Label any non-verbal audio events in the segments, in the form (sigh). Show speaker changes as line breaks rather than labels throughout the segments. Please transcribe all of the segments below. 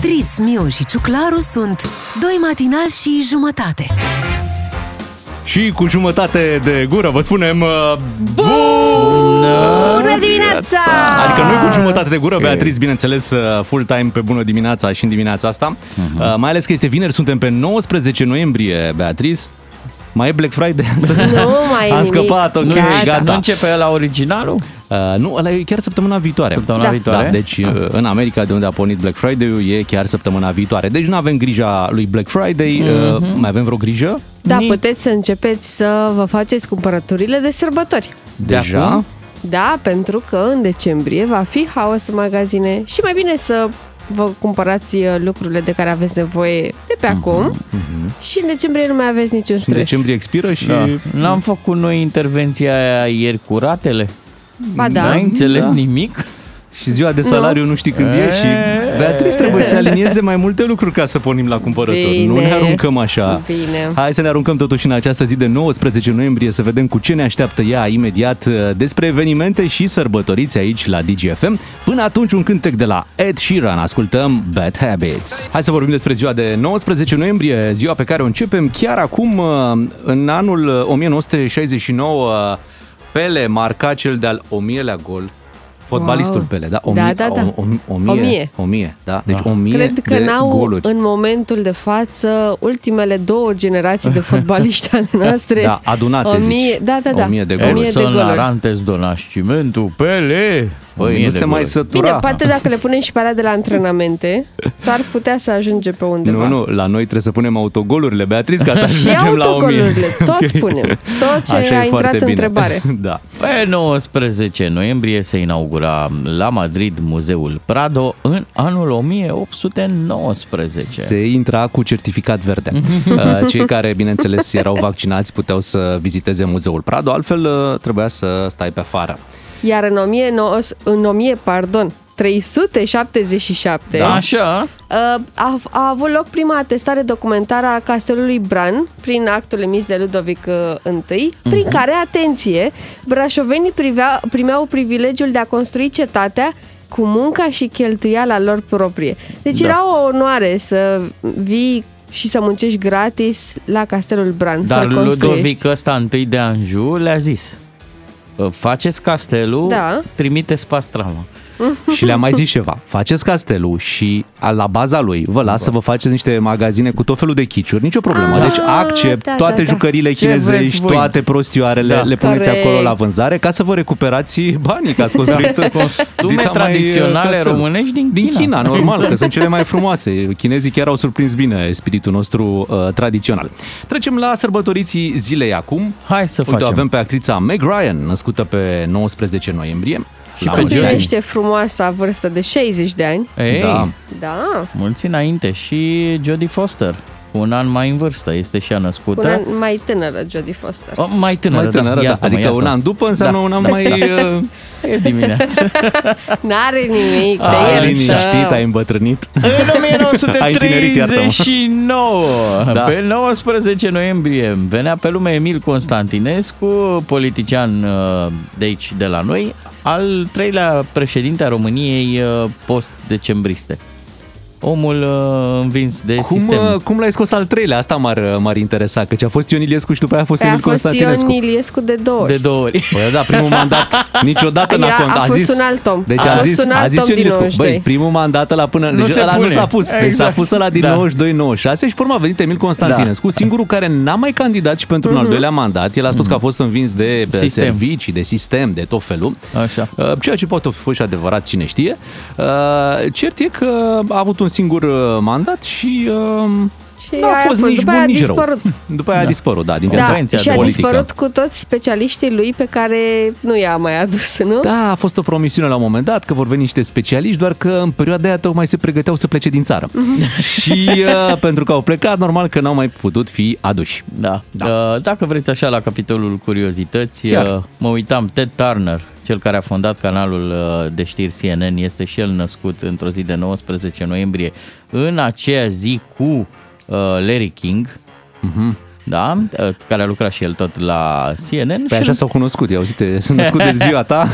Beatriz, Miu și Ciuclaru sunt doi matinali și jumătate.
Și cu jumătate de gură vă spunem uh,
Bună dimineața!
Adică noi cu jumătate de gură, Beatriz, bineînțeles, uh, full time pe bună dimineața și în dimineața asta. Uh, mai ales că este vineri, suntem pe 19 noiembrie, Beatriz. Mai e Black Friday astăzi?
Nu mai e
Am
nimic.
scăpat, ok,
Nu,
gata.
gata.
Nu începe la originalul?
Uh, nu, ăla e chiar săptămâna viitoare.
Săptămâna
Da.
viitoare?
Da, deci uh, în America, de unde a pornit Black Friday-ul, e chiar săptămâna viitoare. Deci nu avem grija lui Black Friday, uh, mai avem vreo grijă?
Da,
Ni-
puteți să începeți să vă faceți cumpărăturile de sărbători.
Deja?
acum?
Da, pentru că în decembrie va fi haos în magazine și mai bine să vă cumpărați uh, lucrurile de care aveți nevoie de pe acum și în decembrie nu mai aveți niciun
În
stres.
decembrie expiră și...
Da. N-am făcut noi intervenția aia ieri cu ratele?
Ba da.
N-ai înțeles
Da.
nimic?
Și ziua de salariu nu, știi când e și Beatriz trebuie să (laughs) alinieze mai multe lucruri ca să pornim la cumpărături. Nu
Bine.
ne aruncăm așa.
Bine.
Hai să ne aruncăm totuși în această zi de 19 noiembrie să vedem cu ce ne așteaptă ea imediat uh, despre evenimente și sărbătoriți aici la DGFM. Până atunci un cântec de la Ed Sheeran, ascultăm Bad Habits. Hai să vorbim despre ziua de 19 noiembrie, ziua pe care o începem chiar acum uh, în anul uh, 1969 uh, Pele marca cel de-al 1000-lea gol Fotbalistul
Wow.
Pele, da? O
Da,
mie,
da, da.
O, o, o, mie,
O mie.
o mie, da? Deci o mie
Cred că
de
n-au
goluri.
în momentul de față ultimele două generații de (laughs) fotbaliști ale noastre.
Da, adunate,
o
zici.
mie, Da, da, da.
O mie de
O
goluri.
mie de
Edson
goluri.
Arantes do Nascimento, Pele. O
Băi,
mie
nu
de
se mai
goluri.
sătura.
Bine, poate dacă le punem și pe alea de la antrenamente, (laughs) s-ar putea să ajunge pe undeva.
Nu, nu, la noi trebuie să punem autogolurile, Beatriz, ca să
Și
ajungem la 1000.
autogolurile, tot
Ok.
punem. Tot ce
Așa e
a intrat
foarte
în
bine.
întrebare. (laughs)
Da.
Pe 19 noiembrie se inaugura la Madrid Muzeul Prado în anul 1819.
Se intra cu certificat verde. (laughs) Uh, Cei care, bineînțeles, erau vaccinați puteau să viziteze Muzeul Prado, altfel uh, trebuia să stai pe afară.
Iar în 1000, în 1000 pardon, 377
Da, așa?
Uh, a, a avut loc prima atestare documentară a castelului Bran prin actul emis de Ludovic uh, I, prin
Mhm.
care, atenție, brașovenii privea, primeau privilegiul de a construi cetatea cu munca și cheltuiala lor proprie. Deci
Da.
era o onoare să vii și să muncești gratis la castelul Bran,
Dar
să-l construiești.
Ludovic ăsta întâi de Anjou le-a zis faceți castelul,
Da.
trimiteți pastrama. (laughs)
Și le-am mai zis ceva. Faceți castelul și a- la baza lui vă las să vă faceți niște magazine cu tot felul de chiciuri, nicio problemă.
Ah,
Deci accept
da,
toate
da, da.
jucăriile
Ce vreți
chinezești,
voi?
toate prostioarele,
Da.
le puneți
Corect.
acolo la vânzare ca să vă recuperați banii, că ați construit
Costume (laughs)
dita mai,
tradiționale
castel.
românești din
Din
China.
China, normal, că sunt cele mai (laughs) frumoase. Chinezii chiar au surprins bine spiritul nostru uh, tradițional. Trecem la sărbătoriții zilei acum.
Hai să
Uite,
facem.
o avem pe actrița Meg Ryan, născută pe 19 noiembrie.
Și
La
pe
mulți ani.
Împlinește frumoasa vârstă de 60 de ani.
Ei,
Da.
Da,
mulți înainte. Și Jodie Foster, cu un an mai în vârstă, este și ea
cu
născută.
un an mai tânără Jodie Foster.
O, mai tânără,
Mai tânără, da.
iartă-mă,
Adică
iartă-mă.
un an după înseamnă
Da.
un an mai... Uh, (laughs)
E dimineață. (laughs)
N-are nimic,
ai
de el
liniștit,
său.
ai îmbătrânit.
În (laughs)
Ai întinerit, iartă-mă.
1939,
Da.
pe 19 noiembrie, venea pe lume Emil Constantinescu, politician uh, de aici, de la noi, al treilea președinte a României uh, post-decembriste. Omul uh, învins de
Cum,
sistem.
uh, cum l-ai scos al treilea? Asta m-ar, m-ar interesa, că a fost Ion Iliescu și după aia a fost
Păi a
Emil
fost
Constantinescu.
Ion Iliescu de două ori.
De două ori. (laughs)
Păi da, primul mandat niciodată n-a
Era-
contat.
a fost
zis,
un alt om.
Deci
A
a,
fost
zis,
un alt
a zis
om
Ion
din
Iliescu,
92.
băi, primul mandat la până...
Nu
deci
se
ăla nu
pune.
s-a pus. Deci s-a
Exact.
pus la din
Da.
92-96 și pe urmă a venit Emil Constantinescu, singurul care n-a mai candidat și pentru un al doilea mandat. El a spus că a fost învins de de
Sistem.
servicii, de sistem, de tot felul.
Așa.
Uh, Ceea ce poate fi fost și adevărat, cine știe. Uh, Cert e că a avut un singur uh, mandat și uh,
Și
n-a
aia a
fost
fost.
nici
După
bun,
aia a
nici rău.
dispărut. (laughs)
După aia a
Da.
dispărut, da, din
Da,
viața
Convenția
și a
politică.
dispărut cu toți specialiștii lui pe care nu i-a mai adus, nu?
Da, a fost o promisiune la un moment dat că vor veni niște specialiști, doar că în perioada aia tocmai se pregăteau să plece din țară. (laughs) (laughs) și uh, pentru că au plecat, normal că n-au mai putut fi aduși.
Da. da. Dacă vreți așa la capitolul curiozități,
Chiar.
uh, mă uitam, Ted Turner, cel care a fondat canalul uh, de știri CNN, este și el născut într-o zi de 19 noiembrie, în aceea zi cu uh, Larry King.
Mhm.
Da, care a lucrat și el tot la CNN.
Păi așa s-au cunoscut, i-au zis, sunt născut de ziua ta,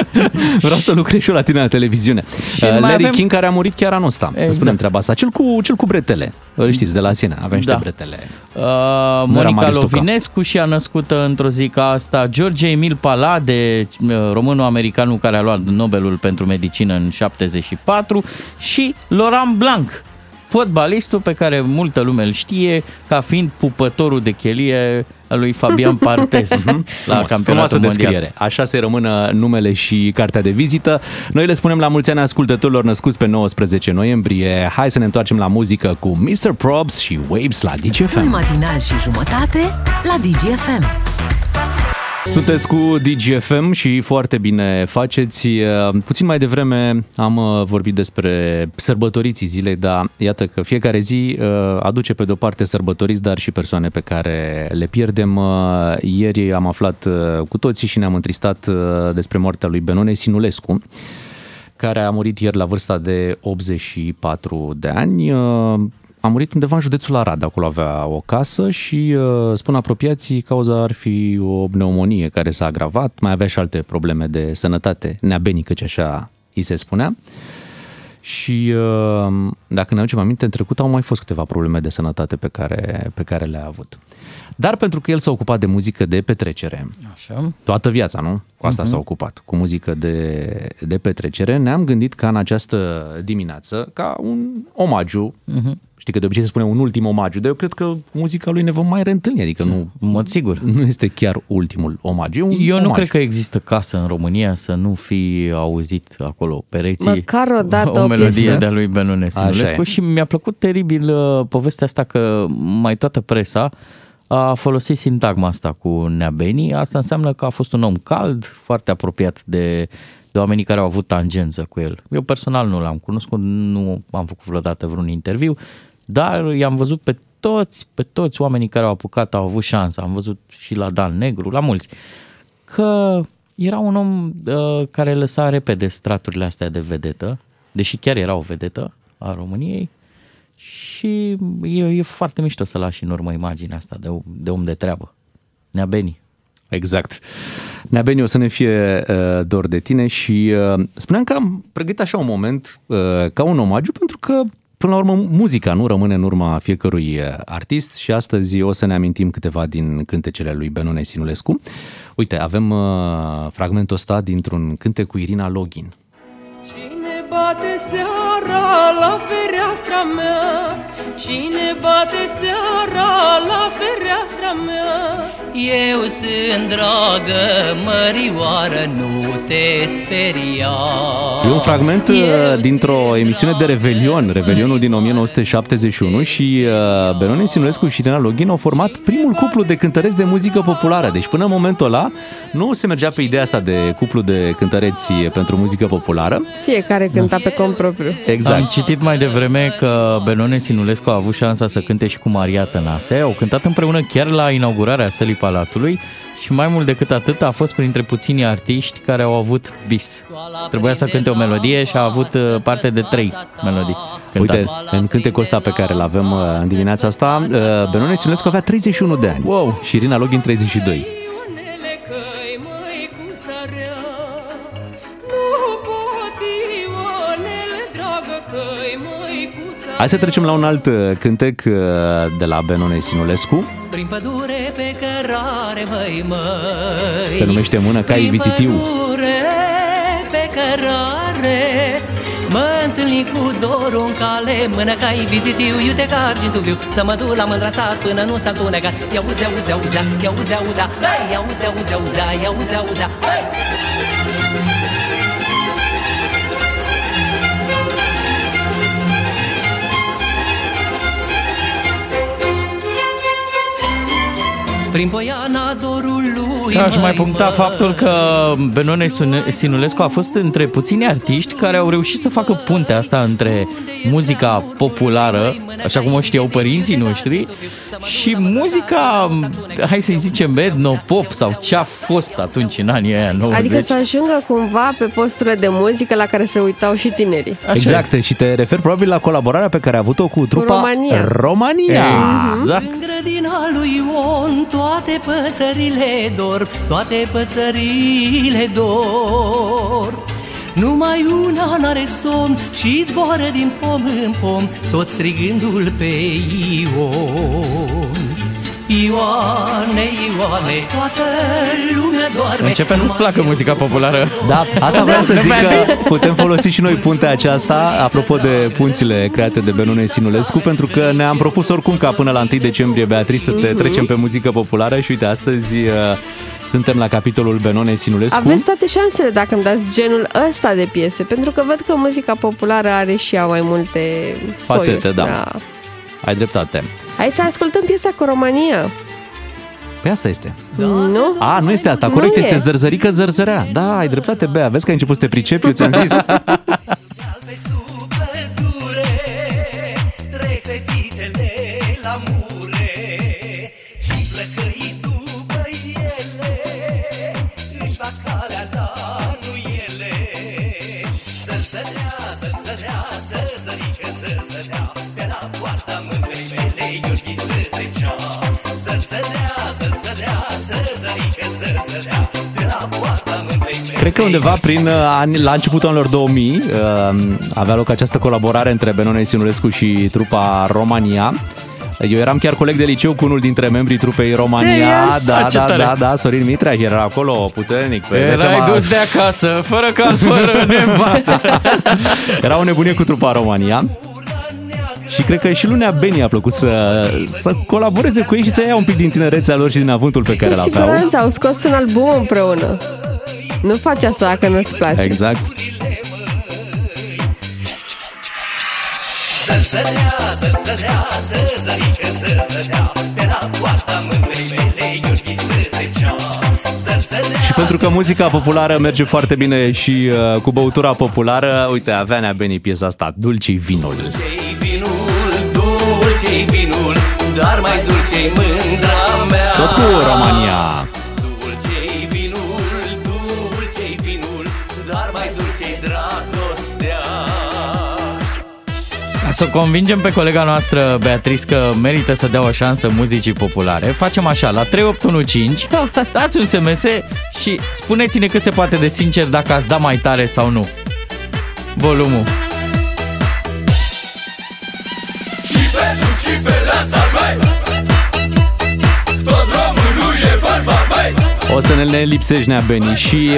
(laughs) vreau să lucrez și eu la tine la televiziune. Și uh, Larry avem... King care a murit chiar anul ăsta, exact. să spunem treaba asta. Cel cu, cel cu bretele, îl știți, de la CNN, avem niște da. bretele.
Uh, Monica Lovinescu și a născut într-o zi ca asta George Emil Palade, uh, românul-americanul care a luat Nobelul pentru medicină în 74 și Laurent Blanc, fotbalistul pe care multă lume îl știe ca fiind pupătorul de chelie al lui Fabian (laughs) Partes mhm. la Frumos, campionatul mondial. descriere.
Așa se rămână numele și cartea de vizită. Noi le spunem la mulți ani ascultătorilor născuți pe 19 noiembrie. Hai să ne întoarcem la muzică cu Mr. Probs și Waves la DGFM.
matinal și jumătate la DGFM.
Sunteți cu DGFM și foarte bine faceți. Puțin mai devreme am uh, vorbit despre sărbătoriții zilei, dar iată că fiecare zi uh, aduce pe de-o parte sărbătoriți, dar și persoane pe care le pierdem. Uh, ieri am aflat cu toții și ne-am întristat despre moartea lui Benone Sinulescu care a murit ieri la vârsta de 84 de ani a murit undeva în județul Arad, acolo avea o casă și uh, spun apropiații cauza ar fi o pneumonie care s-a agravat, mai avea și alte probleme de sănătate neabenică, ce așa îi se spunea. Și uh, dacă ne aducem aminte, în trecut au mai fost câteva probleme de sănătate pe care, pe care le-a avut. Dar pentru că el s-a ocupat de muzică de petrecere, Așa. toată viața, nu? Cu asta uh-huh. s-a ocupat, cu muzică de, de petrecere, ne-am gândit ca în această dimineață, ca un omagiu uh-huh Știi că de obicei se spune un ultim omagiu, dar eu cred că muzica lui ne vom mai reîntâlni, adică nu...
În mod sigur.
Nu este chiar ultimul omagiu, un
Eu
omagiu.
nu cred că există casă în România să nu fi auzit acolo pereții
Măcar o dată (laughs)
o, o melodie de-a lui Benune Sinulescu și mi-a plăcut teribil uh, povestea asta că mai toată presa a folosit sintagma asta cu Neabeni. Asta înseamnă că a fost un om cald, foarte apropiat de de oamenii care au avut tangență cu el. Eu personal nu l-am cunoscut, nu am făcut vreodată vreun interviu, dar i-am văzut pe toți, pe toți oamenii care au apucat au avut șansa. Am văzut și la Dan Negru, la mulți. Că era un om uh, care lăsa repede straturile astea de vedetă, deși chiar era o vedetă a României. Și e, e foarte mișto să lași în urmă imaginea asta de, de om de treabă. Nea Beni.
Exact. Nea Beni, o să ne fie uh, dor de tine și uh, spuneam că am pregătit așa un moment uh, ca un omagiu pentru că Până la urmă, muzica nu rămâne în urma fiecărui uh, artist și astăzi o să ne amintim câteva din cântecele lui Benone Sinulescu. Uite, avem uh, fragmentul ăsta dintr-un cântec cu Irina Login.
Cine bate seara la fereastra mea? Cine bate seara la fereastra mea? Eu sunt dragă, mărioară, nu te speria.
E un fragment Eu uh, dintr-o emisiune de Revelion, Revelionul din 1971 și uh, Benone Sinulescu și Irina Login au format primul cuplu de cântăreți de muzică populară. Deci până în momentul ăla nu se mergea pe ideea asta de cuplu de cântăreți pentru muzică populară.
Fiecare cânta pe cont propriu.
Exact. Am citit mai devreme că Benone Sinulescu a avut șansa să cânte și cu Maria Tănase. Au cântat împreună chiar la inaugurarea sălii Palatului și mai mult decât atât a fost printre puținii artiști care au avut bis. Trebuia să cânte o melodie și a avut uh, parte de trei melodii.
Cântate. Uite, în cântecul ăsta pe care îl avem uh, în dimineața asta, uh, Benone Simulescu avea 31 de ani
wow.
și Irina Login 32. Hai să trecem la un alt cântec de la Benone Sinulescu. Prin pădure pe cărare, măi, măi Se numește Mână Cai Vizitiu pe cărare Mă întâlni cu dorul în cale Mână cai vizitiu, iute ca argintul viu Să mă duc la mândra sat până nu s-a întunecat Ia uzea, uzea, uzea, ia uzea, uzea Ia uzea, uzea, uzea, ia uzea, uzea
Prin Poiana dorului
Aș mai
mai
puncta
măi.
faptul că Benone Sune- Sinulescu a fost între puțini artiști care au reușit să facă puntea asta între muzica populară, așa cum o știau părinții noștri, și muzica, hai să-i zicem, etno-pop sau ce a fost atunci în anii aia 90.
Adică să ajungă cumva pe posturile de muzică la care se uitau și tinerii.
Așa
exact, și te referi probabil la colaborarea pe care a avut-o cu trupa
România.
România.
Exact.
În grădina lui Ion toate păsările dor, toate păsările dor. Numai una n-are somn și zboară din pom în pom, tot strigându-l pe Ion. Ioane, Ioane, toată lumea doarme.
Începe să-ți placă muzica populară.
Da, asta vreau să
Nu
zic
mi-a
că
zis.
putem folosi și noi puntea aceasta, apropo de punțile create de Benone Sinulescu, pentru că ne-am propus oricum ca până la 1 decembrie, Beatrice, să te trecem pe muzică populară și uite, astăzi uh, suntem la capitolul Benone Sinulescu.
Aveți toate șansele dacă îmi dați genul ăsta de piese, pentru că văd că muzica populară are și ea mai multe
Fațete,
soiuri.
da. Ai dreptate.
Hai să ascultăm piesa cu România.
Păi asta este.
Nu?
A, nu este asta,
Nu
corect,
e.
este zărzărică zărzărea. Da, ai dreptate, Bea, vezi că ai început să te pricepi, eu ți-am zis. (laughs) Cred că undeva prin uh, ani, la începutul anilor 2000 uh, avea loc această colaborare între Benone Sinulescu și trupa România. Eu eram chiar coleg de liceu cu unul dintre membrii trupei România.
Serios?
Da,
Ah, ce
da,
tare.
da, da, Sorin Mitreaș și era acolo puternic. Păi, îți dai
Erai
seama,
dus de acasă, fără cal, fără (laughs) nevastă.
Era o nebunie cu trupa România. Și cred că și lunea Beni a plăcut să, să colaboreze cu ei și să ia un pic din tinerețea lor și din avântul pe care
Cu
îl aveau.
siguranță au scos un album împreună. Nu faci asta dacă nu-ți place.
Exact.
Zărzărea, zărzărea, zărzărică, zărzărea Pe la poarta mândrei mele Gheorghiță trecea Zărzărea,
Și pentru că muzica populară merge foarte bine și uh, cu băutura populară, uite, avea Nea Beni piesa asta, Dulce vinul.
dulce-i vinul, dulce-i vinul Dar mai dulce-i mândra mea
Tot cu România.
Dulce-i vinul, dulce-i vinul Dar mai dulce-i dragostea
Să o convingem pe colega noastră, Beatrice, că merită să dea o șansă muzicii populare. Facem așa, la 3815, dați un SMS și spuneți-ne cât se poate de sincer dacă ați da mai tare sau nu. Volumul.
Și pe la salvai Tot românul e bărbat, băi
O să ne, ne lipsești, Nea Beni. Și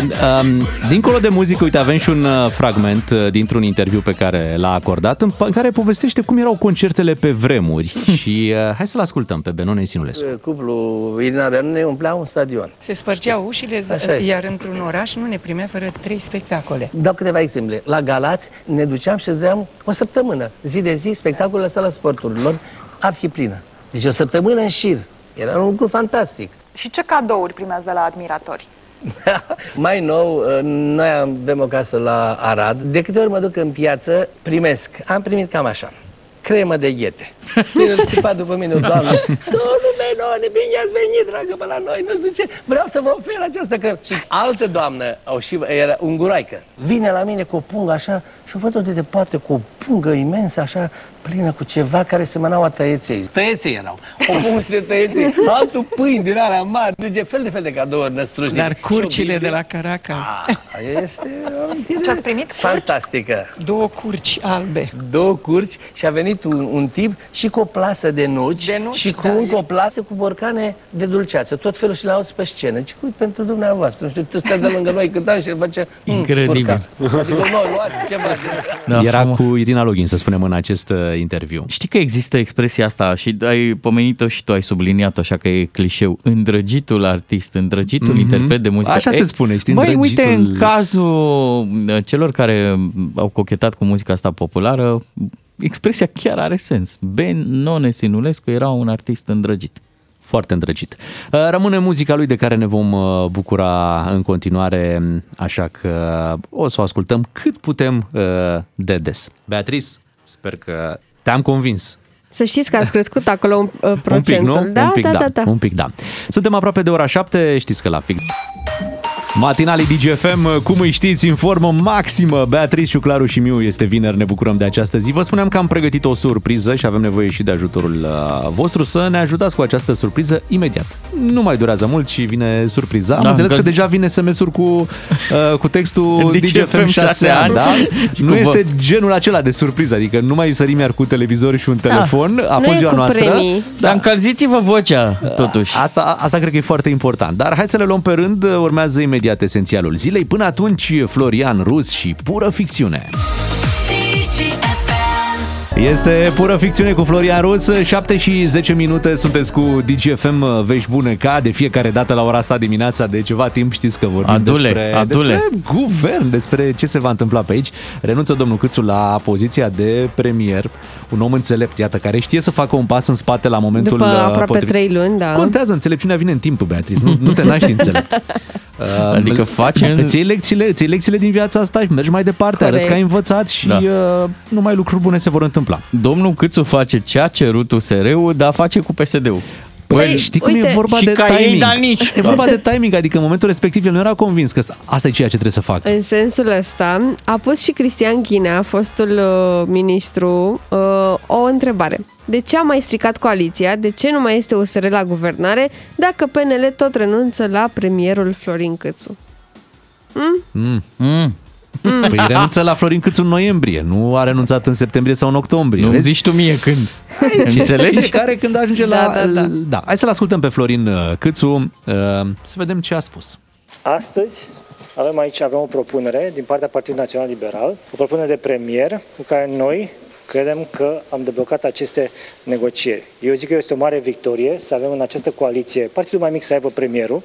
um, dincolo de muzică, uite, avem și un uh, fragment uh, dintr-un interviu pe care l-a acordat, în, în care povestește cum erau concertele pe vremuri. (laughs) și uh, hai să-l ascultăm pe Benone Sinulescu.
Cuplul Irina Renune umplea un stadion.
Se spărgeau ușile,
Așa este.
iar într-un oraș nu ne primea fără trei spectacole.
Dau câteva exemple. La Galați ne duceam și dădeam o săptămână. Zi de zi, spectacolul la sala sporturilor ar fi plină. Deci o săptămână în șir. Era un lucru fantastic.
Și ce cadouri primeați de la admiratori? (laughs)
Mai nou, uh, noi avem o casă la Arad. De câte ori mă duc în piață, primesc. Am primit cam așa. Cremă de ghete. (laughs) Bine, țipa după mine, doamne. Domnul Benone, bine ați venit, dragă, pe la noi, nu știu ce. Vreau să vă ofer această cremă. Și altă doamnă, o și, era unguroaică, vine la mine cu o pungă așa și o văd-o de departe cu o pungă imensă așa, plină cu ceva care semănau a tăieței. Tăieței erau. (laughs) O pungă de tăieței, (laughs) altul pâini din alea mari, zice, fel de fel de cadouri năstruși.
Dar
Și o
curcile
Biblie.
de la Caracal,
Ah, Este o amintire
Ce ați primit?
Fantastică.
două curci albe.
Două curci și a venit un, un tip și cu o plasă de nuci,
De nuci,
și cu
da,
încă
e-
o plasă cu borcane de dulceață. Tot felul și le auzi pe scenă. Ce uite pentru dumneavoastră. Nu știu, tu stai de lângă noi cântam și el face... "Mm,
Incredibil.
borcan." Adică, nu, luați ceva.
Da,
Era
frumos.
cu Irina Login, să spunem, în acest uh, interviu.
Știi că există expresia asta și ai pomenit-o și tu, ai subliniat-o, așa că e clișeu. Îndrăgitul artist, îndrăgitul
Mhm.
interpret de muzică.
Așa
E,
se spune, știi,
Băi, uite,
îndrăgitul-
în cazul uh, celor care au cochetat cu muzica asta populară, expresia chiar are sens. Ben None Sinulescu era un artist îndrăgit.
foarte îndrăgit. Uh, Rămâne muzica lui de care ne vom uh, bucura în continuare, așa că o să o ascultăm cât putem uh, de des. Beatrice, sper că te-am convins.
Să știți că ați crescut acolo un, uh, procentul.
Un pic, nu?
Da,
un pic,
da, da, da.
Un pic, da. Suntem aproape de ora 7, știți că la fix. Matinalii DGFM, cum îi știți, în formă maximă. Beatrice, Claru și Miu este vineri, ne bucurăm de această zi. Vă spuneam că am pregătit o surpriză și avem nevoie și de ajutorul uh, vostru să ne ajutați cu această surpriză imediat. Nu mai durează mult și vine surpriza. Am
Da,
înțeles că
încălzi-
deja vine SMS-uri cu, uh, cu textul
DGFM
DGFM 6
șase
ani,
ani.
da?
Și
Nu
cu
este genul acela de surpriză, adică nu mai sărim iar cu televizor și un telefon. A
Nu
fost
e
ziua
cu
noastră.
premii.
Dar încălziți-vă vocea, totuși.
Asta, asta cred că e foarte important. Dar hai să le luăm pe rând. Urmează imediat esențialul zilei. Până atunci, Florian Rus și pură ficțiune. Este pură ficțiune cu Florian Rus, 7 și 10 minute, sunteți cu DGFM Vești Bune, ca de fiecare dată la ora asta dimineața, de ceva timp știți că vorbim
Adule,
despre,
adule.
despre guvern, despre ce se va întâmpla pe aici. Renunță domnul Câțu la poziția de premier, un om înțelept, iată, care știe să facă un pas în spate la momentul
După
uh,
aproape
potrivit.
trei luni, da.
Contează, înțelepciunea vine în timp, Beatrice, nu, nu te naști înțelept. (laughs) Uh,
Adică face în-
Îți iei lecțiile, îți iei lecțiile din viața asta și mergi mai departe,
Corect.
arăți că ai învățat și
Da.
uh, numai lucruri bune se vor întâmpla.
Domnul Câțu face ce a cerut USR-ul, dar face cu PSD-ul.
Păi, știi cum
uite,
e vorba
și
de
ca ei,
timing?
dar nici.
E vorba de timing, adică în momentul respectiv el nu era convins că asta- asta e ceea ce trebuie să facă.
În sensul ăsta, a pus și Cristian Ghinea, fostul uh, ministru, uh, o întrebare. De ce a mai stricat coaliția? De ce nu mai este USR la guvernare dacă PNL tot renunță la premierul Florin Câțu?
Mm.
Mm.
Păi renunță la Florin Câțu în noiembrie, nu a renunțat în septembrie sau în octombrie.
Nu
vezi?
zici tu mie când. (laughs) Înțelegi?
Fiecare când ajunge
Da,
la...
da, da.
da. Hai să-l ascultăm pe Florin uh, Câțu, uh, să vedem ce a spus.
Astăzi avem aici avem o propunere din partea Partidului Național Liberal, o propunere de premier cu care noi credem că am deblocat aceste negocieri. Eu zic că este o mare victorie să avem în această coaliție partidul mai mic să aibă premierul.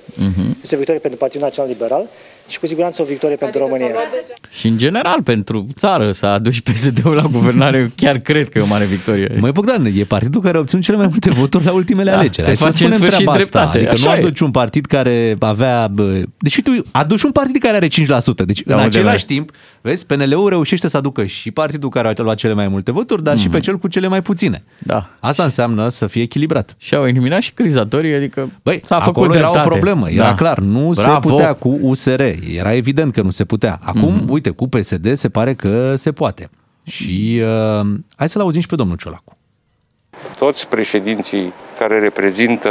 Este o victorie pentru Partidul Național Liberal și cu siguranță o victorie pentru România.
Și în general, pentru țară, să aduci PSD-ul la guvernare, chiar cred că e o mare victorie.
Măi Bogdan, e partidul care a obținut cele mai multe voturi la ultimele
Da,
alegeri.
se
Hai să
face în
spunem
sfârșit
treaba asta.
dreptate,
Adică nu
așa e.
aduci un partid care avea... Bă, deci tu aduci un partid care are 5%. Deci
Da,
în
unde
același
vei?
timp, vezi, PNL-ul reușește să aducă și partidul care a luat cele mai multe voturi, dar și pe cel cu cele mai puține.
Da.
Asta înseamnă să fie echilibrat.
Și au eliminat și crizatorii, adică
Băi,
s-a făcut
acolo era o
dreptate.
problemă, era
Da.
clar, nu se
Bravo.
putea cu USR, era evident că nu se putea. Acum,
Mhm.
uite, cu PSD se pare că se poate. Și uh, hai să-l auzim și pe domnul Ciolacu.
Toți președinții care reprezintă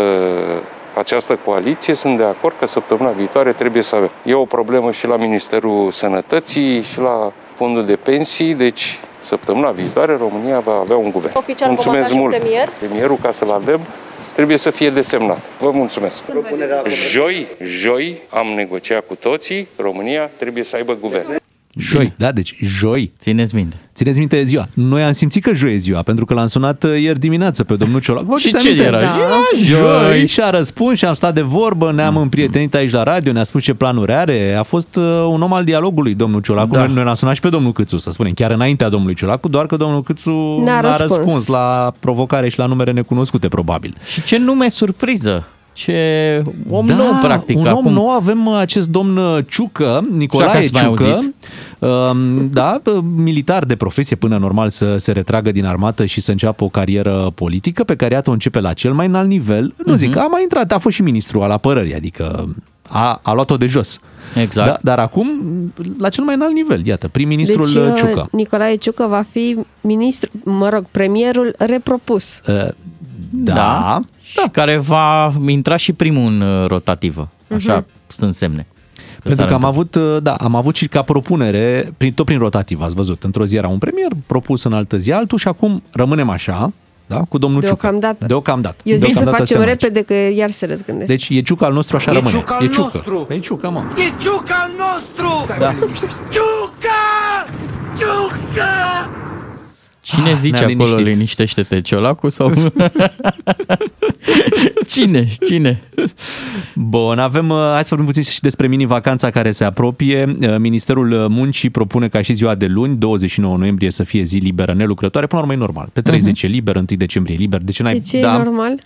această coaliție sunt de acord că săptămâna viitoare trebuie să avem. E o problemă și la Ministerul Sănătății și la Fondul de Pensii, deci săptămâna viitoare România va avea un guvern.
Oficial vom
mulțumesc
avea și
mult.
premier?
Premierul, ca să-l avem, trebuie să fie desemnat. Vă mulțumesc. Joi, joi am negociat cu toții, România trebuie să aibă guvern.
Joi, da, deci joi.
Țineți minte.
Țineți minte ziua. Noi am simțit că joi e ziua, pentru că l-am sunat uh, ieri dimineață pe domnul Ciolac. Vă
Și
aduceți
ce
aminte?
era?
Da.
Era
Joi
joi.
și a răspuns și am stat de vorbă, ne-am împrietenit aici la radio, ne-a spus ce planuri are. A fost uh, un om al dialogului, domnul Ciolacu.
Da.
Noi, noi l-am sunat și pe domnul Câțu, să spunem, chiar înaintea domnului Ciolacu, doar că domnul Câțu
N-a
n-a
răspuns.
răspuns la provocare și la numere necunoscute, probabil.
Și ce nume surpriză. Ce om
da,
nou, practic.
un
acum.
om nou avem uh, acest domn uh, Ciucă, Nicolae
ați mai
Ciucă,
auzit?
um, da, uh, militar de profesie până normal să se retragă din armată și să înceapă o carieră politică pe care iată o începe la cel mai înalt nivel. Nu zic,
Mhm.
a mai intrat, a fost și ministru al apărării, adică a, a luat-o de jos.
Exact.
Da, dar acum la cel mai înalt nivel, iată, prim-ministrul
deci,
uh,
uh,
Ciucă.
Nicolae Ciucă va fi ministru, mă rog, premierul repropus.
Uh, da, da.
Și care va intra și primul în uh, rotativă. Așa sunt semne.
Pentru că am
s-ar
avut, uh, da, am avut și ca propunere, prin, tot prin rotativ, ați văzut, într-o zi era un premier, propus în altă zi altul și acum rămânem așa, da, cu domnul
Deocamdată.
Ciucă. Deocamdată.
Eu zic să
Deocamdată
facem
suntem aici.
repede că iar se răzgândesc.
Deci e ciuca al nostru, așa
E
rămâne.
ciuca al
e ciucă.
nostru.
E ciucă, mă.
E ciuca al nostru!
Da.
Ciuca! Ciuca!
Cine zice
ne-am
acolo
liniștit.
liniștește-te, Ciolacu sau... (laughs) Cine? Cine?
Bun, avem, uh, hai să vorbim puțin și despre mini-vacanța care se apropie. Uh, Ministerul Muncii propune ca și ziua de luni, 29 noiembrie, să fie zi liberă nelucrătoare. Până la urmă e normal. Pe 30 e liber, 1 decembrie e liber. De ce n-ai...
De ce
da,
e normal?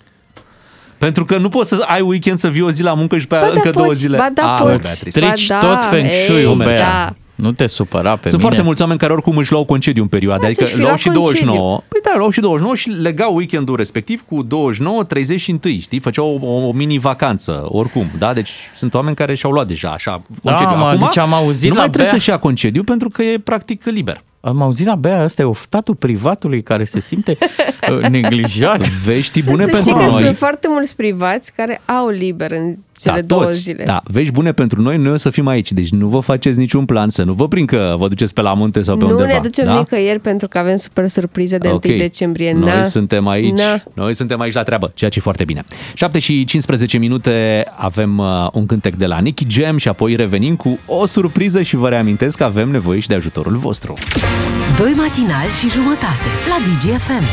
Pentru că nu poți să ai weekend să vii o zi la muncă și pe aia
Ba da,
încă două
poți,
zile.
ba da,
Ah,
poți.
Beatrice.
Ba
Strici
da,
tot feng
ei,
shui-ul, Bea.
da.
Nu te supăra pe
Sunt
mine.
foarte mulți oameni care oricum își luau concediu în perioada,
Da,
adică
să-și fi
luau
luat
și 29.
concediu.
Păi da, luau și 29 și legau weekendul respectiv cu 29, 30 și 1, știi? Făceau o, o mini vacanță, oricum, da? Deci sunt oameni care și-au luat deja așa concediu.
mă,
Acum
deci am auzit
nu
la
mai trebuie
Bea-
să-și ia concediu pentru că e practic liber.
Am auzit la Bea, ăsta e oftatul privatului care se simte (laughs) uh, neglijat.
Vești bune
Să știi
pentru
că
noi.
sunt foarte mulți privați care au liber în cele
da,
două
toți,
zile.
Da, vești bune pentru noi, noi o să fim aici. Deci nu vă faceți niciun plan, să nu vă prind că vă duceți pe la munte sau pe
nu
undeva.
ne ducem
da?
nicăieri pentru că avem super surpriză de
Ok.
1 decembrie.
Noi
Na.
suntem aici,
Na.
noi suntem aici la treabă, ceea ce e foarte bine. 7 și 15 minute avem uh, un cântec de la Nicky Jam și apoi revenim cu o surpriză și vă reamintesc că avem nevoie și de ajutorul vostru.
Doi matinali și jumătate la DGFM.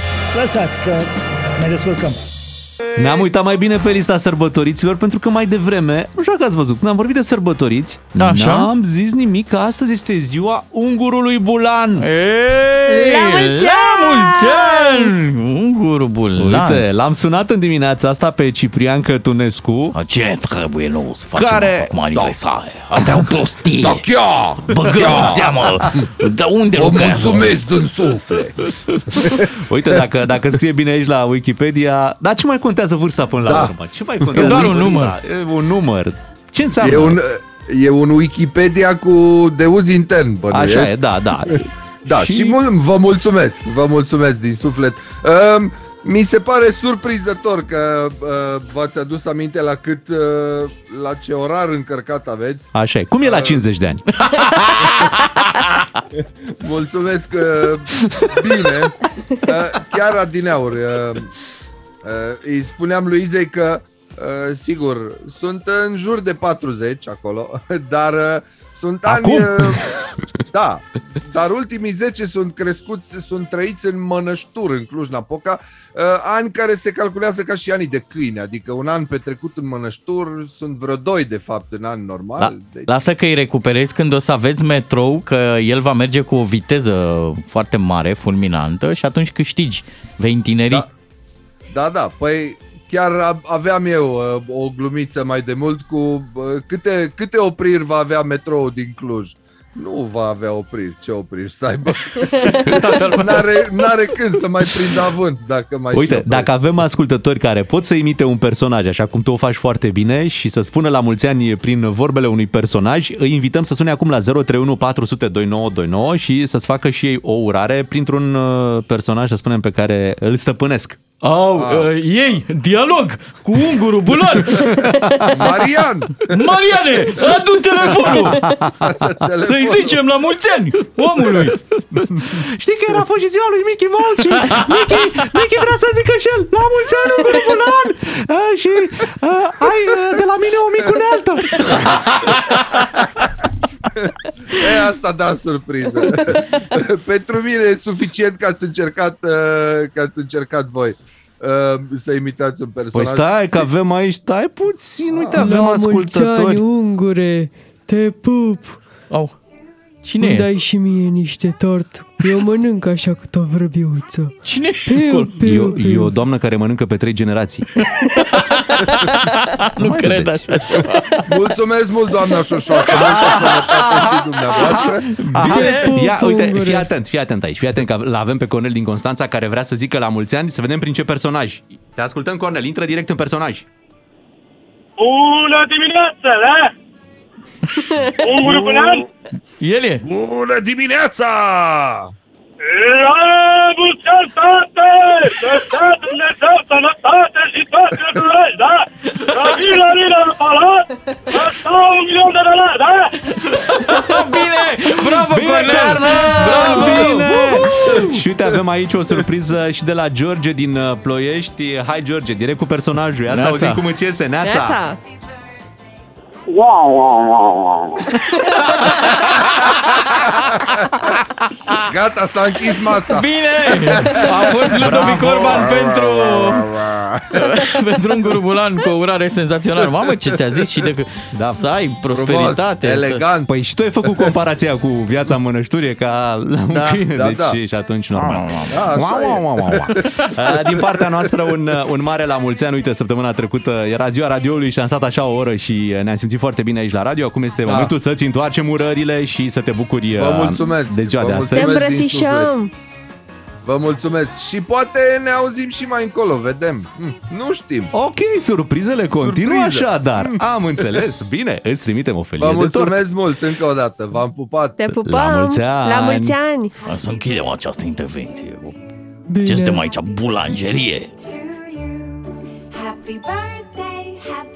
Lăsați că ne descurcăm.
Ne-am uitat mai bine pe lista sărbătoriților pentru că mai devreme, nu știu dacă ați văzut, când am vorbit de sărbătoriți,
Da, așa.
n-am zis nimic că astăzi este ziua ungurului Bulan.
Ei,
La mulți
La
ani!
mulți ani! Unguru bulan.
Uite, l-am sunat în dimineața asta pe Ciprian Cătunescu,
Ce trebuie nou să facem
Care-
acum aniversare? Asta e o prostie.
Da, chiar!
Băgăm în seamă de unde
Vă
lucrează.
mulțumesc din suflet! (laughs)
Uite, dacă, dacă scrie bine aici la Wikipedia, dar ce mai contează vârsta până la
Da.
urmă? Ce mai contează
E doar un
vârsta?
număr.
E un număr. Ce înseamnă?
E un, e un Wikipedia cu de uz intern, bănuiesc.
Așa e, da, da.
Da, și, și mul- vă mulțumesc, vă mulțumesc din suflet. Um, mi se pare surprinzător că uh, v-ați adus aminte la cât, uh, la ce orar încărcat aveți.
Așa e. Cum e la 50 de ani? (laughs)
Mulțumesc uh, bine. Uh, chiar adineauri. Uh, uh, îi spuneam lui Izei că, uh, sigur, sunt în jur de 40 acolo, (laughs) dar uh, sunt
Acum?
ani... Uh, da, dar ultimii 10 sunt crescuți, sunt trăiți în Mănăștur, în Cluj-Napoca, uh, ani care se calculează ca și anii de câine, adică un an petrecut în Mănăștur, sunt vreo doi de fapt în an normal.
La,
deci...
lasă că îi recuperezi când o să aveți metrou, că el va merge cu o viteză foarte mare, fulminantă și atunci câștigi, vei întineri.
Da. Da, da, păi chiar a- aveam eu uh, o glumiță mai de mult cu uh, câte, câte opriri va avea metrou din Cluj. Nu va avea opriri, ce opriri să aibă. (laughs) n-are, n-are când să mai prindă avânt dacă mai și
Uite,
oprește.
dacă avem ascultători care pot să imite un personaj, așa cum tu o faci foarte bine, și să spună la mulți ani prin vorbele unui personaj, îi invităm să sune acum la 031 400 2929 și să-ți facă și ei o urare printr-un uh, personaj, să spunem, pe care îl stăpânesc.
Au, uh, ei, dialog cu ungurul bulan. (laughs)
Marian!
Mariane, adu telefonul! Să-i zicem la mulți ani omului.
Știi că era fost și ziua lui Mickey Mouse și Mickey, Mickey vrea să zică și el la mulți ani, ungurul Bulan! Uh, și uh, ai uh, de la mine o mică unealtă. (laughs)
E, asta da surpriză. (laughs) Pentru mine e suficient că ați încercat, uh, că ați încercat voi uh, să imitați un
Păi
personaj.
stai, că avem aici, stai puțin, uite, avem ascultători.
ungure, te pup.
Au. Cine
Îmi
e?
dai și mie niște tort. Eu mănânc așa cât o vrăbiuță.
Cine e
Piu,
acolo?
E o,
piu,
e o
piu.
doamnă care mănâncă pe trei generații. (laughs)
Nu
mai
cred
vedeți.
așa ceva.
Mulțumesc mult, doamna Șoșoacă. Multă sănătate și dumneavoastră.
Bine,
pup,
ia, uite,
ungure.
fii atent, fii atent aici, fii atent că l avem pe Cornel din Constanța care vrea să zică la mulți ani, să vedem prin ce personaj. Te ascultăm, Cornel, intră direct în personaj.
Bună dimineața, da? Ungurul Bulan?
El e.
Bună dimineața!
La mulți ani, tată! Să stea Dumnezeu sănătate și toate lucrurile, da? Să vii la mine la palat, să stau un milion de dolari, da?
Bine! Bravo,
Bine,
Cornel!
Cornel!
Bravo!
Bine! Și uite, avem aici o surpriză și de la George din uh, Ploiești. Hai, George, direct cu personajul. Ia să
Neața.
auzim cum îți iese. Neața!
Neața. (laughs)
Gata, s-a închis masa.
Bine! (laughs) A fost Ludovic Orban pentru, (laughs) pentru un gurbulan cu o urare senzațională. Mamă, ce ți-a zis și de da. să ai prosperitate.
Frumos, elegant.
Păi și tu ai făcut comparația cu viața în mănășturie ca la un
Da,
câine,
da,
deci
da.
și atunci normal.
Da, așa
Wow,
e.
wow, wow, wow, wow. Uh, Din partea noastră un, un mare la mulți ani. Uite, săptămâna trecută era ziua radioului și am stat așa o oră și ne-am simțit foarte bine aici la radio. Acum este
Da.
momentul să-ți întoarcem urările și să te bucuri
Vă
uh,
mulțumesc.
de ziua
Vă
de
Te
astăzi.
mulțumesc. din
îmbrățișăm!
Vă mulțumesc. Și poate ne auzim și mai încolo, vedem. Hm, Nu știm.
Ok, surprizele continuă
Surpriză.
așa, dar am înțeles. Bine, îți trimitem o felie
Vă
de tort.
mulțumesc mult încă o dată. V-am pupat.
Te pupăm!
mulți ani!
La mulți ani!
Să închidem această intervenție.
Bine.
Ce suntem aici? Bulangerie.
Happy birthday,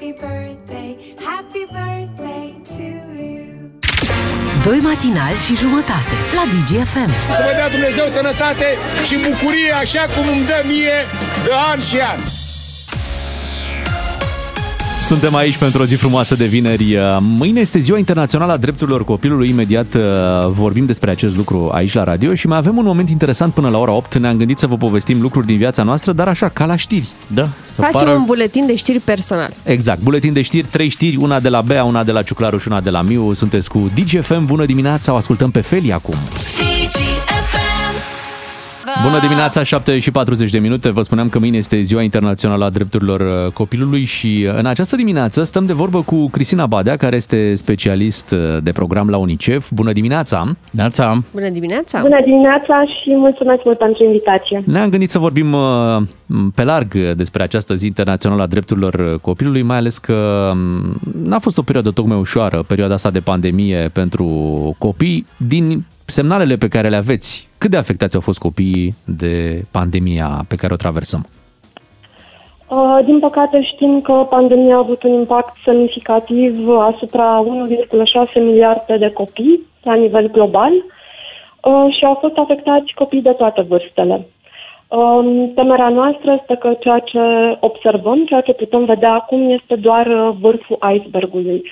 happy birthday, happy birthday to you.
Doi matinali și jumătate la DGFM.
Să vă dea Dumnezeu sănătate și bucurie așa cum îmi dă mie de an și an.
Suntem aici pentru o zi frumoasă de vineri. Mâine este Ziua Internațională a Drepturilor Copilului. Imediat uh, vorbim despre acest lucru aici la radio și mai avem un moment interesant până la ora 8. Ne-am gândit să vă povestim lucruri din viața noastră, dar așa, ca la știri.
Da, să
Facem
pară...
un buletin de știri personal.
Exact, buletin de știri, trei știri, una de la Bea, una de la Ciuclaru și una de la Miu. Sunteți cu DGFM, bună dimineața, o ascultăm pe Feli acum. Bună dimineața, 7 și 40 de minute. Vă spuneam că mâine este Ziua Internațională a Drepturilor uh, Copilului și uh, în această dimineață stăm de vorbă cu Cristina Badea, care este specialist uh, de program la UNICEF. Bună dimineața!
Neața!
Bună dimineața!
Bună dimineța și mulțumesc mult pentru invitație.
Ne-am gândit să vorbim uh, pe larg despre această zi internațională a drepturilor copilului, mai ales că um, n-a fost o perioadă tocmai ușoară, perioada asta de pandemie pentru copii. Din semnalele pe care le aveți, cât de afectați au fost copiii de pandemia pe care o traversăm?
Uh, Din păcate știm că pandemia a avut un impact semnificativ asupra 1,6 miliarde de copii la nivel global uh, și au fost afectați copii de toate vârstele. Um, Temerea noastră este că ceea ce observăm, ceea ce putem vedea acum este doar uh, vârful icebergului.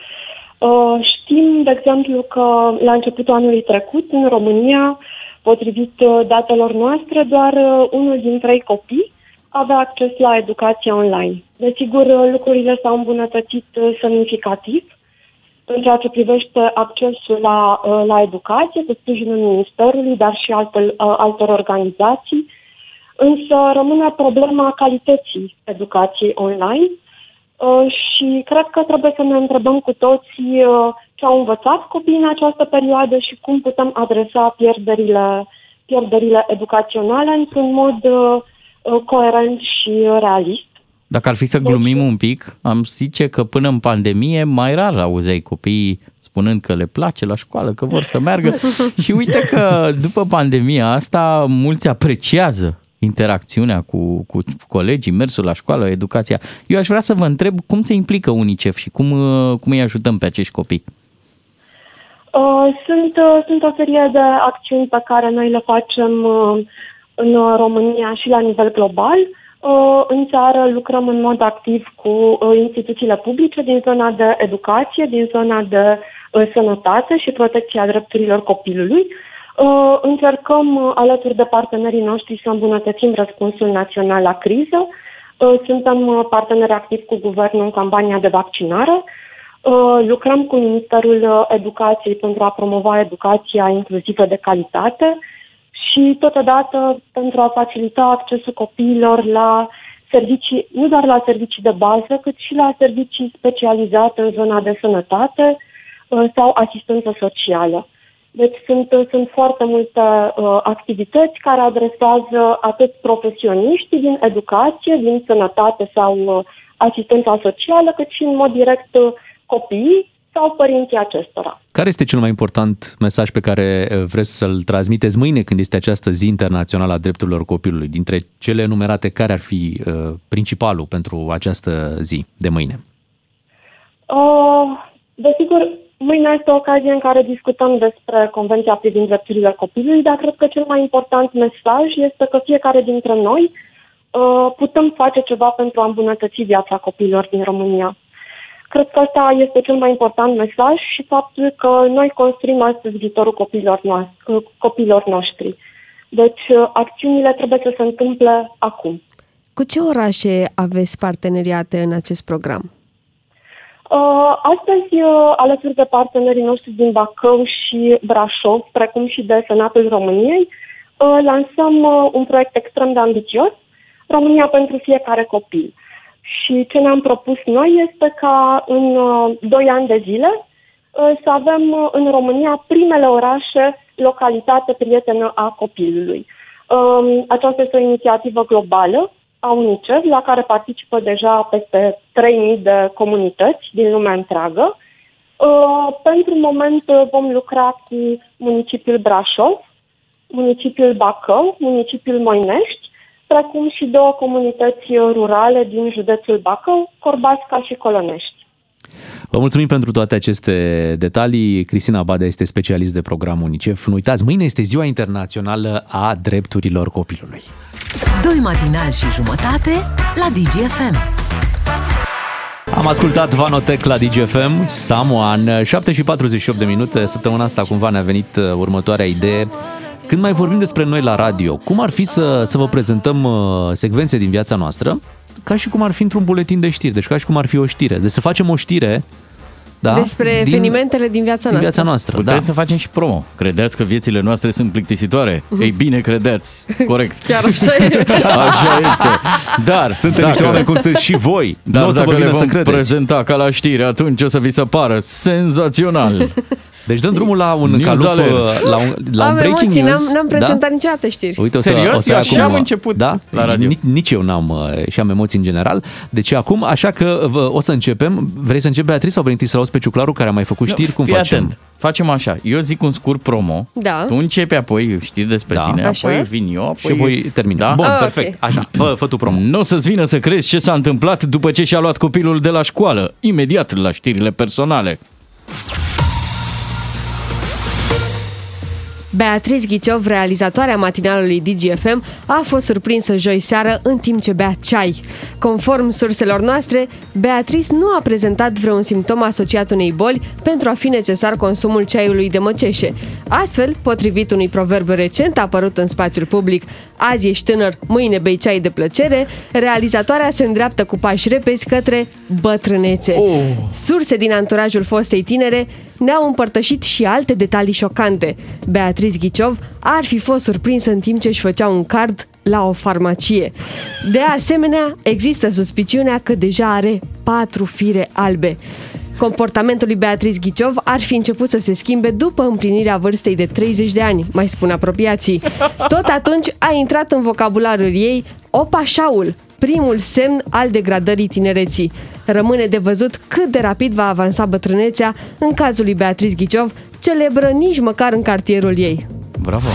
Uh, Știm, de exemplu, că la începutul anului trecut, în România, potrivit uh, datelor noastre, doar uh, unul din trei copii avea acces la educația online. Desigur, uh, lucrurile s-au îmbunătățit uh, semnificativ în ceea ce privește accesul la, uh, la educație, cu sprijinul Ministerului, dar și altor, uh, altor organizații. Însă rămâne problema calității educației online uh, și cred că trebuie să ne întrebăm cu toții uh, ce au învățat copiii în această perioadă și cum putem adresa pierderile, pierderile educaționale într-un mod uh, uh, coerent și uh, realist.
Dacă ar fi să glumim un pic, am zice că până în pandemie mai rar auzeai copiii spunând că le place la școală, că vor să meargă. (laughs) Și uite că după pandemia asta mulți apreciază interacțiunea cu, cu colegii, mersul la școală, educația. Eu aș vrea să vă întreb cum se implică UNICEF și cum, uh, cum îi ajutăm pe acești copii.
Uh, Sunt, uh, sunt o serie de acțiuni pe care noi le facem uh, în uh, România și la nivel global. Uh, În țară lucrăm în mod activ cu uh, instituțiile publice din zona de educație, din zona de uh, sănătate și protecția drepturilor copilului. Uh, Încercăm uh, alături de partenerii noștri să îmbunătățim răspunsul național la criză. Uh, Suntem uh, parteneri activi cu guvernul în campania de vaccinare. Uh, Lucrăm cu Ministerul uh, Educației pentru a promova educația inclusivă de calitate și totodată pentru a facilita accesul copiilor la servicii, nu doar la servicii de bază, cât și la servicii specializate în zona de sănătate uh, sau asistență socială. Deci sunt, uh, sunt foarte multe uh, activități care adresează atât profesioniștii din educație, din sănătate sau uh, asistența socială, cât și în mod direct uh, copiii sau părinții acestora.
Care este cel mai important mesaj pe care uh, vreți să-l transmiteți mâine când este această zi internațională a drepturilor copilului? Dintre cele enumerate, care ar fi uh, principalul pentru această zi de mâine?
Uh, desigur, mâine este o ocazie în care discutăm despre Convenția privind drepturile copilului, dar cred că cel mai important mesaj este că fiecare dintre noi uh, putem face ceva pentru a îmbunătăți viața copiilor din România. Cred că ăsta este cel mai important mesaj și faptul că noi construim astăzi viitorul copiilor, noastre, copiilor noștri. Deci uh, acțiunile trebuie să se întâmple acum.
Cu ce orașe aveți parteneriate în acest program?
Uh, Astăzi, uh, alături de partenerii noștri din Bacău și Brașov, precum și de Senatul României, uh, lansăm uh, un proiect extrem de ambițios, România pentru fiecare copil. Și ce ne-am propus noi este ca în uh, 2 ani de zile uh, să avem uh, în România primele orașe localitate prietenă a copilului. Um, Aceasta este o inițiativă globală a UNICEF, la care participă deja peste 3.000 de comunități din lumea întreagă. Uh, Pentru moment uh, vom lucra cu municipiul Brașov, municipiul Bacău, municipiul Moinești, precum și două comunități uh, rurale din județul Bacău, Corbasca și Colonești.
Vă mulțumim pentru toate aceste detalii. Cristina Badea este specialist de program UNICEF. Nu uitați, mâine este Ziua Internațională a Drepturilor Copilului.
Doi matinali și jumătate la DGFM.
Am ascultat Vanotec la DGFM, Someone, 7 și 48 de minute. Săptămâna asta cumva ne-a venit uh, următoarea idee. Când mai vorbim despre noi la radio, cum ar fi să, să vă prezentăm uh, secvențe din viața noastră, ca și cum ar fi într-un buletin de știri, deci ca și cum ar fi o știre. Deci să facem o știre da,
Despre
din,
evenimentele din viața
din
noastră.
viața noastră.
Putem
da.
să facem și promo. Credeți că viețile noastre sunt plictisitoare? Ei bine, credeți. Corect. (laughs)
Chiar așa e. (laughs)
Așa este. Dar
Suntem niște oameni cum sunteți și voi.
Dar
Nu o să
dacă
vă
le
vină să
vom
credeți.
prezenta ca la știri, atunci o să vi se pară senzațional. (laughs)
Deci dăm drumul la un
News
calup,
alert.
la un, la un
Am
breaking
emoții,
news.
n-am, n-am
da?
prezentat niciodată știri.
Uite, o să,
Serios?
o să
Eu
acum,
așa am început
da?
la radio.
Nici, nici eu n-am uh, și am emoții în general. Deci acum, așa că vă, o să începem. Vrei să începi, Beatrice, sau vrei întâi să auzi pe Ciuclaru care a mai făcut știri? Cum
Fii
facem?
atent. Facem așa. Eu zic un scurt promo.
Da.
Tu începi apoi știri despre
Da.
tine,
Așa.
apoi vin eu, apoi...
Și voi termina.
Da?
Bun,
Ah,
perfect.
ok.
Așa, fă, fă tu promo.
Nu o să-ți vină să crezi ce s-a întâmplat după ce și-a luat copilul de la școală. Imediat la știrile personale.
Beatrice Ghiciov, realizatoarea matinalului DGFM, a fost surprinsă joi seară în timp ce bea ceai. Conform surselor noastre, Beatrice nu a prezentat vreun simptom asociat unei boli pentru a fi necesar consumul ceaiului de măceșe. Astfel, potrivit unui proverb recent apărut în spațiul public, azi ești tânăr, mâine bei ceai de plăcere, realizatoarea se îndreaptă cu pași repezi către bătrânețe.
Oh.
Surse din anturajul fostei tinere ne-au împărtășit și alte detalii șocante. Beatrice Ghiciov ar fi fost surprinsă în timp ce își făcea un card la o farmacie. De asemenea, există suspiciunea că deja are patru fire albe. Comportamentul lui Beatrice Ghiciov ar fi început să se schimbe după împlinirea vârstei de 30 de ani, mai spun apropiații. Tot atunci a intrat în vocabularul ei opașaul, primul semn al degradării tinereții. Rămâne de văzut cât de rapid va avansa bătrânețea în cazul lui Beatrice Ghiciov, celebră nici măcar în cartierul ei.
Bravo!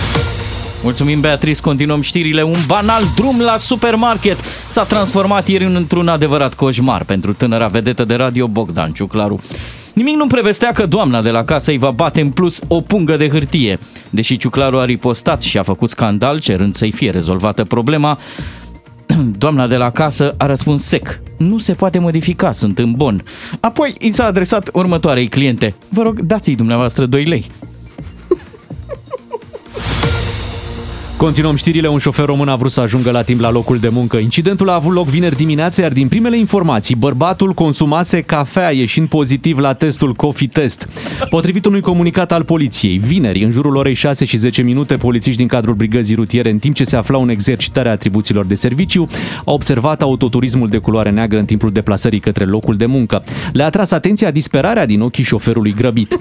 Mulțumim, Beatrice. Continuăm știrile. Un banal drum la supermarket s-a transformat ieri într-un adevărat coșmar pentru tânăra vedetă de radio Bogdan Ciuclaru. Nimic nu prevestea că doamna de la casă îi va bate în plus o pungă de hârtie. Deși Ciuclaru a ripostat și a făcut scandal cerând să-i fie rezolvată problema, (clears throat) doamna de la casă a răspuns sec. Nu se poate modifica, sunt în bon. Apoi i s-a adresat următoarei cliente. Vă rog, dați-i dumneavoastră 2 lei.
Continuăm știrile. Un șofer român a vrut să ajungă la timp la locul de muncă. Incidentul a avut loc vineri dimineața, iar din primele informații, bărbatul consumase cafea ieșind pozitiv la testul Coffee Test. Potrivit unui comunicat al poliției, vineri, în jurul orei 6 și 10 minute, polițiști din cadrul brigăzii rutiere, în timp ce se aflau în exercitarea atribuțiilor de serviciu, au observat autoturismul de culoare neagră în timpul deplasării către locul de muncă. Le-a atras atenția disperarea din ochii șoferului grăbit.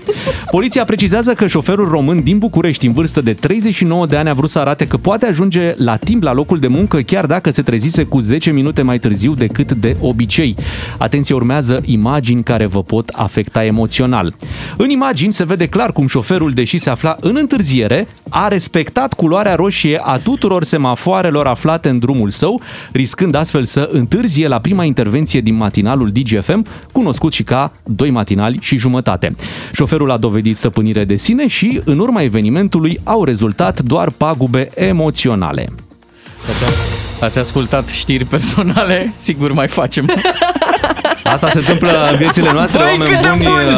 Poliția precizează că șoferul român din București, în vârstă de 39 de ani, a vrut să arate că poate ajunge la timp la locul de muncă, chiar dacă se trezise cu 10 minute mai târziu decât de obicei. Atenție, urmează imagini care vă pot afecta emoțional. În imagini se vede clar cum șoferul, deși se afla în întârziere, a respectat culoarea roșie a tuturor semafoarelor aflate în drumul său, riscând astfel să întârzie la prima intervenție din matinalul DGFM, cunoscut și ca doi matinali și jumătate. Șoferul a dovedit stăpânire de sine și, în urma evenimentului, au rezultat doar pagube emoționale.
Ați ascultat știri personale? (laughs) Sigur mai facem.
Asta se întâmplă în viețile noastre,
Băi,
oameni
cât de
buni.
bun!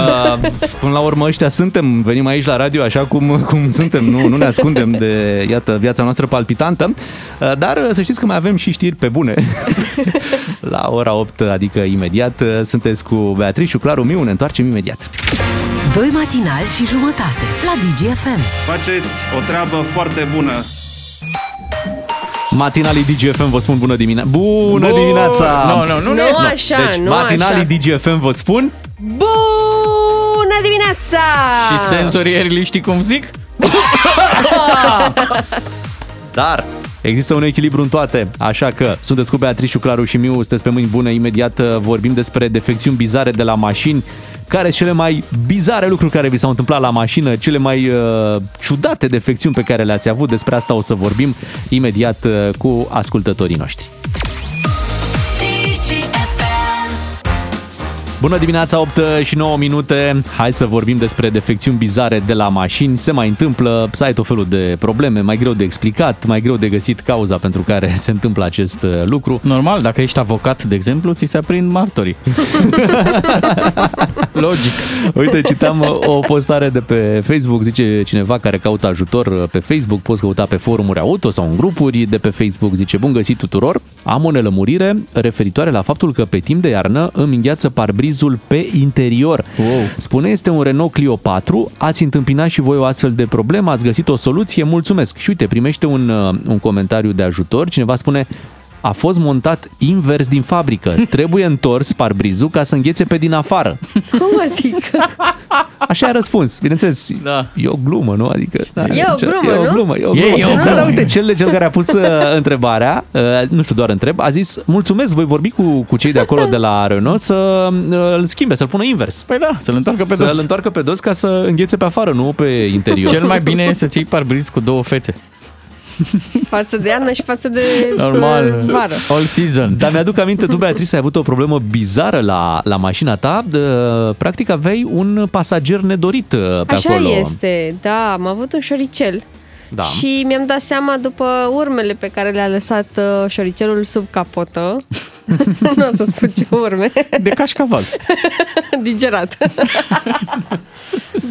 uh, Până la urmă ăștia suntem, venim aici la radio așa cum, cum suntem, nu, nu ne ascundem de, iată, viața noastră palpitantă. Uh, Dar uh, să știți că mai avem și știri pe bune. (laughs) La ora 8, adică imediat, uh, sunteți cu Beatrice, Claru Miu, ne întoarcem imediat.
Doi matinali și jumătate la DGFM.
Faceți o treabă foarte bună.
Matinalii DGFM vă spun bună dimineața. Bună
Bun!
dimineața!
Nu, nu, nu,
Nu
nu.
așa,
deci,
nu
matinalii
așa.
DGFM vă spun
Bună dimineața!
Și sensorierii știi cum zic? (laughs)
Dar există un echilibru în toate, așa că sunteți cu Beatrice, Claru și Miu, sunteți pe mâini bune, imediat uh, vorbim despre defecțiuni bizare de la mașini, care sunt cele mai bizare lucruri care vi s-au întâmplat la mașină, cele mai uh, ciudate defecțiuni pe care le-ați avut, despre asta o să vorbim imediat uh, cu ascultătorii noștri. Bună dimineața, 8 și 9 minute. Hai să vorbim despre defecțiuni bizare de la mașini. Se mai întâmplă, să ai tot felul de probleme, mai greu de explicat, mai greu de găsit cauza pentru care se întâmplă acest uh, lucru.
Normal, dacă ești avocat, de exemplu, ți se aprind martorii. (laughs) Logic.
Uite, citam uh, o postare de pe Facebook, zice cineva care caută ajutor uh, pe Facebook, poți căuta pe forumuri auto sau în grupuri de pe Facebook, zice bun găsit tuturor, am o nelămurire referitoare la faptul că pe timp de iarnă îmi îngheață parbrizul pe interior.
Wow.
Spune, este un Renault Clio 4, ați întâmpinat și voi o astfel de problemă, ați găsit o soluție, mulțumesc. Și uite, primește un, uh, un comentariu de ajutor, cineva spune, a fost montat invers din fabrică. (laughs) Trebuie întors parbrizul ca să înghețe pe din afară.
Cum adică? (laughs)
Așa a răspuns. Bineînțeles,
Da.
e o glumă, nu? Adică, da,
E o glumă,
e o
nu?
glumă, e o
E-
glumă.
e o
Da,
glumă.
da, uite, cel, cel care a pus uh, întrebarea, uh, nu știu, doar întreb, a zis, mulțumesc, voi vorbi cu, cu cei de acolo de la Renault să uh, îl schimbe, să-l pună invers.
Păi da, să-l întoarcă pe
Să-l
dos.
întoarcă pe dos ca să înghețe pe afară, nu pe interior.
Cel mai bine e să ții parbriz cu două fețe. (laughs)
Față de iarnă și față de
Normal.
uh, vară.
All season.
Dar mi-aduc aminte, tu, Beatrice, ai avut o problemă bizară la, la mașina ta. De, practic aveai un pasager nedorit uh, pe
Așa
acolo.
este, da, am avut un șoricel.
Da.
Și mi-am dat seama după urmele pe care le-a lăsat uh, șoricelul sub capotă. (laughs) nu o să spun ce urme.
De cașcaval. (laughs)
Digerat.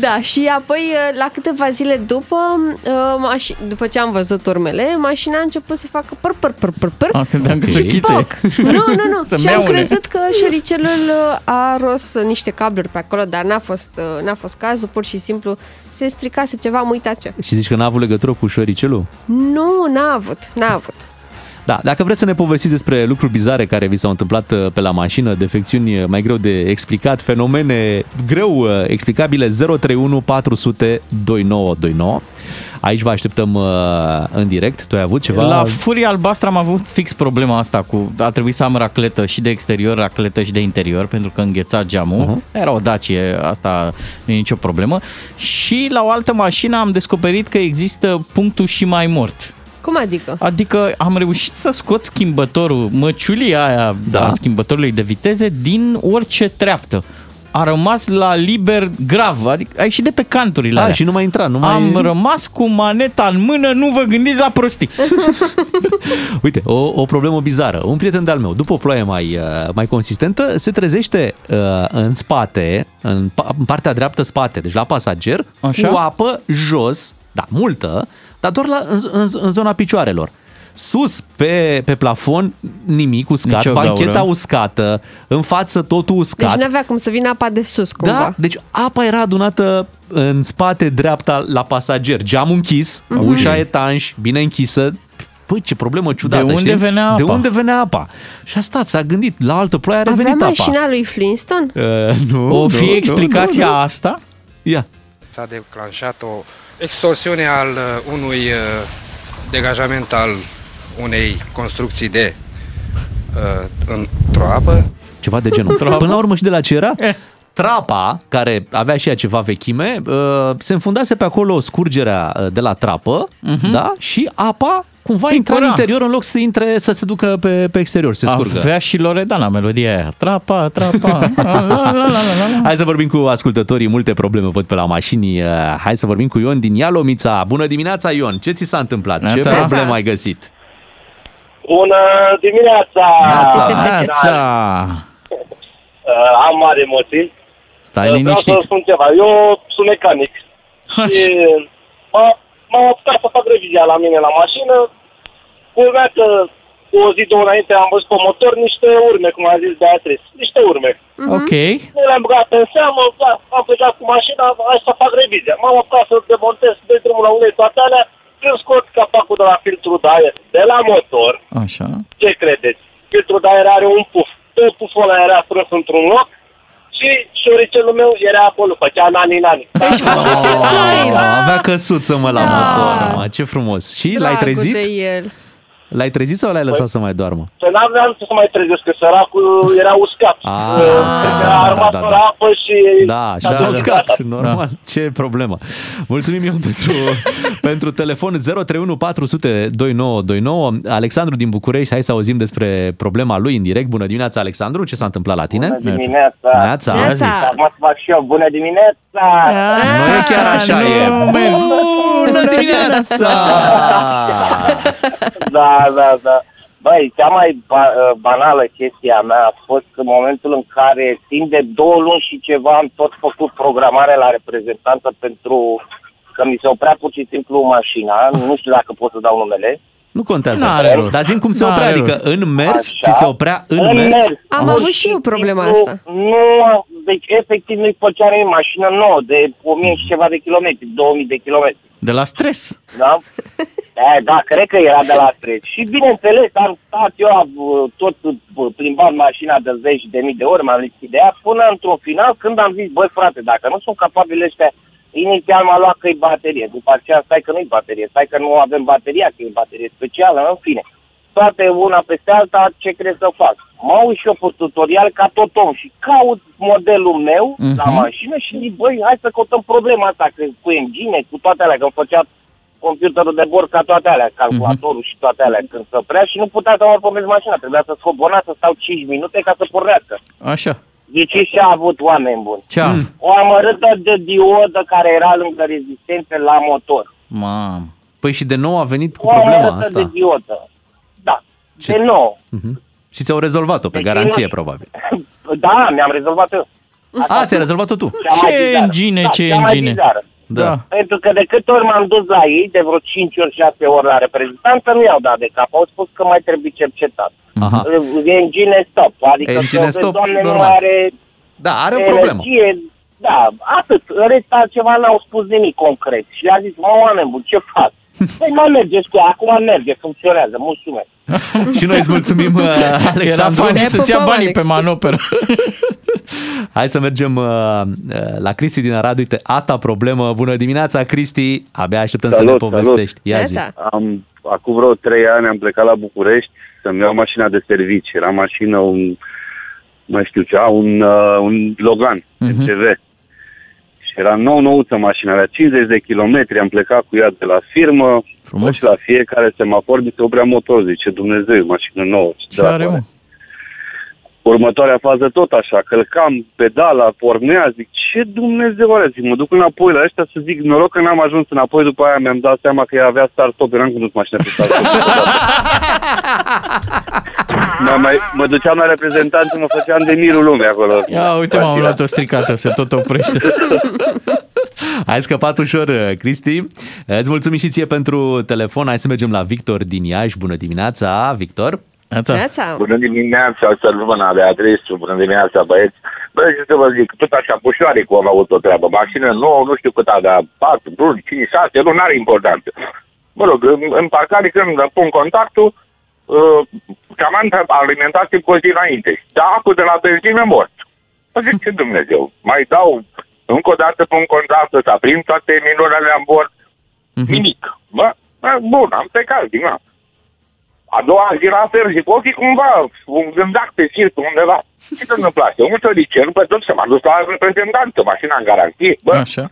da, și apoi uh, la câteva zile după, uh, maș- după ce am văzut urmele, mașina a început să facă păr, păr, păr, păr, păr.
Ah, credeam că
Ok.
se chițe.
Poc. Nu, nu, nu.
Să
și am
meaune.
crezut că șoricelul uh, a ros niște cabluri pe acolo, dar n-a fost, uh, n-a fost cazul, pur și simplu se stricase ceva, am uitat ce.
Și zici că n-a avut legătură cu șoricelul?
Nu, n-a avut, n-a avut.
Da, dacă vreți să ne povestiți despre lucruri bizare care vi s-au întâmplat uh, pe la mașină, defecțiuni uh, mai greu de explicat, fenomene greu uh, explicabile, 031 400 2929. Aici vă așteptăm uh, în direct. Tu ai avut ceva?
La Furia Albastră am avut fix problema asta cu a trebuit să am racletă și de exterior, racletă și de interior pentru că îngheța geamul.
Mhm.
Uh-huh. Era o Dacie, asta nu e nicio problemă. Și la o altă mașină am descoperit că există punctul și mai mort.
Cum adică?
Adică am reușit să scot schimbătorul, măciulia aia
Da.
da. a schimbătorului de viteze din orice treaptă. A rămas la liber grav, adică a ieșit de pe canturile
A,
alea.
și nu mai intra, nu mai...
Am rămas cu maneta în mână, nu vă gândiți la prostii. (laughs)
Uite, o, o problemă bizară. Un prieten de-al meu, după o ploaie mai, uh, mai consistentă, se trezește uh, în spate, în, pa- în partea dreaptă spate, deci la pasager,
Așa?
cu apă jos, da, multă, dar doar la, în, în, în zona picioarelor. Sus, pe, pe plafon, nimic uscat,
Nici o
bancheta
gaură.
uscată, în față totul uscat.
Deci nu avea cum să vină apa de sus, cumva.
Da, deci apa era adunată în spate dreapta la pasager, geamul închis,
Mhm.
ușa etanș, bine închisă. Păi, ce problemă ciudată,
De unde
știi?
venea
De
apa?
unde venea apa? Și a stat, s-a gândit, la altă ploaie a
Avea
revenit apa.
mașina lui Flintstone?
Uh, nu,
O
nu,
fi
nu,
explicația
nu, nu.
asta?
Ia.
S-a declanșat o extorsiune al uh, unui uh, degajament al unei construcții de uh, într-o apă.
Ceva de genul.
Trapă.
Până la urmă și de la ce era? Trapa, care avea și ea ceva vechime, uh, se înfundase pe acolo scurgerea uh, de la trapă, da? Și apa cumva intra în
Picura.
interior în loc să intre, să se ducă pe, pe exterior, să se scurgă.
Avea și Loredana melodia aia. Trapa, trapa. (laughs) la, la, la, la, la.
Hai să vorbim cu ascultătorii, multe probleme văd pe la mașini. Uh, Hai să vorbim cu Ion din Ialomița. Bună dimineața, Ion! Ce ți s-a întâmplat? Ce
Neața.
probleme ai găsit?
Bună dimineața!
Neața.
Neața.
uh, am mari emoții.
Stai
Uh, Vreau
liniștit.
să spun ceva. Eu sunt mecanic. Și m-a- m-am apucat să fac revizia la mine la mașină. Culmea că cu o zi, două înainte am văzut pe motor niște urme, cum a zis Beatrice. Niște urme.
Ok.
Nu le-am băgat în seamă, da, am plecat cu mașina, hai să fac revizia. M-am apucat să demontez de drumul la unei toate alea, când scot capacul de la filtrul de aer de la motor,
Așa.
ce credeți? Filtrul de aer are un puf. Tot puful ăla era strâns într-un loc și șoricelul meu era acolo, făcea nani-nani.
Oh, avea căsuță, mă, la
Da.
motor. Mă, ce frumos. Și l-ai
Dragul
trezit?
de el.
L-ai trezit sau l-ai lăsat să mai doarmă?
Să n-aveam ce să mai trezesc, că săracul era uscat.
Ah,
Uh,
uscat,
era
da, da,
armat
da, da,
fără
da.
apă și...
Da, și
Da,
s-a
da,
uscat,
da.
normal. Ce problemă. Mulțumim eu pentru, (laughs) pentru telefon 031 400 2929. Alexandru din București, hai să auzim despre problema lui în direct. Bună dimineața, Alexandru, ce s-a întâmplat la tine?
Bună dimineața!
Neața, zi.
Acum să fac și eu, bună dimineața!
Nu e chiar așa, e bună dimineața! (laughs)
da, da, da. Băi, cea mai ba- banală chestia mea a fost în momentul în care timp de două luni și ceva am tot făcut programare la reprezentanță pentru că mi se oprea pur și simplu mașina, nu știu dacă pot să dau numele.
Nu contează.
N-are rost.
Dar zim cum se
N-are
oprea, adică
rost.
în mers,
Așa.
ți se oprea în,
În
mers?
mers.
Am
Pur
avut și eu problema
simplu,
asta.
Nu, deci efectiv nu-i făcea nimeni mașină nouă de 1000 și ceva de kilometri, 2000 de kilometri.
De la stres.
Da? Da, da, cred că era de la stres. Și bineînțeles, am stat eu, am, uh, tot uh, plimbat mașina de zeci de mii de ori, m-am lipsit de ea, până într-un final, când am zis, băi frate, dacă nu sunt capabili ăștia, inițial m-a luat că e baterie, după aceea stai că nu-i baterie, stai că nu avem bateria, că e baterie specială, în fine. Toate una peste alta, ce crezi să fac? Mă uit și eu pe tutorial ca tot om și caut modelul meu
Mhm.
la mașină și zic, băi, hai să căutăm problema asta, că cu engine, cu toate alea, că îmi făcea computerul de bord ca toate alea, calculatorul și toate alea când se oprea și nu putea să mă pornesc mașina, trebuia să scot bona, să stau 5 minute ca să pornească.
Așa.
Deci ce a avut oameni buni?
Ce a avut?
O amărâtă de diodă care era lângă rezistențe la motor.
Mam.
Păi și de nou a venit cu
O
problema
amărâtă de
asta.
diodă. Da,
Ce-
de nou.
Mhm. Și ți-au rezolvat-o pe
Deci
garanție,
nu-
probabil. (laughs)
Da, mi-am rezolvat eu.
A, ți-ai rezolvat-o tu.
Cea mai
Ce
bizară.
engine,
da,
ce
cea mai
engine.
bizară.
Da.
Pentru că de câte ori m-am dus la ei, de vreo 5 ori, 6 ori la reprezentanță, nu i-au dat de cap. Au spus că mai trebuie cercetat.
Aha.
Engine stop. Adică
Engine
că,
stop,
doamne, nu
normal.
are
Da, are o problemă.
energie. Da, atât. În rest altceva n-au spus nimic concret. Și le-a zis, mă, oameni buni, ce fac? Păi mai mergeți cu ea, acum merge, funcționează, mulțumesc. (laughs)
Și noi îți mulțumim, (laughs) uh,
Era
Alexandru.
funny să-ți ia
pupăm,
banii
Alex.
pe manoperă. (laughs)
Hai să mergem uh, uh, la Cristi din Arad. Uite, asta problemă. Bună dimineața, Cristi. Abia așteptăm să ne
Salut,
povestești. Ia zi.
Neața.
Am, acum vreo trei ani am plecat la București să-mi iau mașina de servici. Era mașină, un, mai știu ce, a, un, uh, un Logan,
Mhm.
MCV. Și era nou nouță mașina, avea 50 de kilometri, am plecat cu ea de la firmă
Frumos.
și la fiecare semafor mi se oprea motor, zice Dumnezeu, e mașină nouă.
Ce are, mă?
Următoarea fază tot așa, călcam pedala, pornea, zic, ce Dumnezeu are? Zic, mă duc înapoi la ăștia să zic, noroc că n-am ajuns înapoi, după aia mi-am dat seama că ea avea start-stop, eu n-am condus mașina pe start-stop. (laughs) mă, mai, mă duceam la reprezentanță, mă făceam de mirul lumea acolo.
Ia uite, m-am luat o stricată, se tot oprește. (laughs)
Ai scăpat ușor, uh, Cristi. Îți mulțumim și ție pentru telefon. Hai să mergem la Victor din Iași. Bună dimineața, Victor.
Neața.
Neața.
Bună dimineața, să mâna Beatrice, bună dimineața băieți. Băi, ce să vă zic, tot așa pușoare cu am avut o treabă. Mașină nouă, nu știu cât avea, 4, 1, 5, 6, nu are importanță. Mă rog, în, în parcare când pun contactul, uh, cam am alimentație cu o zi înainte. Dar apă de la benzină mort. Mă zic, ce Dumnezeu, mai dau încă o dată pun contactul, să aprind toate minunile în bord, nimic. Bă, bă, bun, am plecat din nou. A doua zi la fel, zic, o fi cumva un gândac pe circ undeva. Ce se întâmplase? Un mătoricel, pe tot să m-a dus la reprezentanță, mașina în garanție. Bă,
Așa.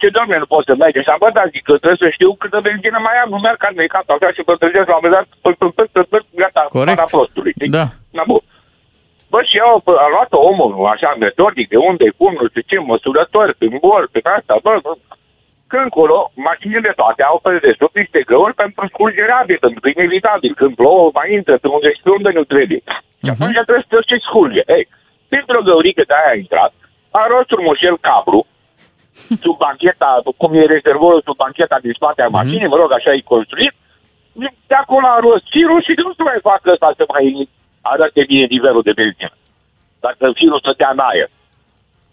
ce doamne, nu pot să merge? Și am bă, dar zic că trebuie să știu câtă benzină mai am, nu merg ca necat, așa și mă trezesc la un moment dat, pă- pă- pă- pă- pă- gata,
Corect.
para prostului. știi?
Da.
Na, bun. Bă, și eu pă, am luat omul, așa, metodic, de unde, cum, nu știu ce, măsurători, prin bol, pe asta, bă, bă. Când încolo, mașinile toate au pe dedesubt niște găuri pentru scurgere rapidă, pentru că e inevitabil. Când plouă, mai intră pe unde și pe unde nu trebuie. Și atunci trebuie să se scurge. Ei, dintr-o găurică de aia a intrat, a rost frumușel cablu, sub bancheta, cum e rezervorul sub bancheta din spate a mașinii, mă rog, așa e construit, de acolo a rost firul și nu se mai facă ăsta să mai arate bine nivelul de benzină. Dacă firul stătea în aer.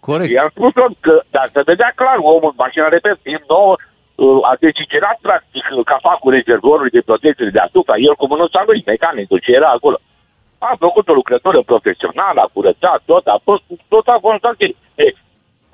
Corect.
I-am spus eu că, dar să vedea clar, omul, mașina, repet, fiind nouă, uh, a decigerat practic capacul rezervorului de protecție deasupra, el cu mânuța lui, mecanicul, ce era acolo. A făcut o lucrătură profesională, a curățat tot, a fost, tot a fost ok. Ei,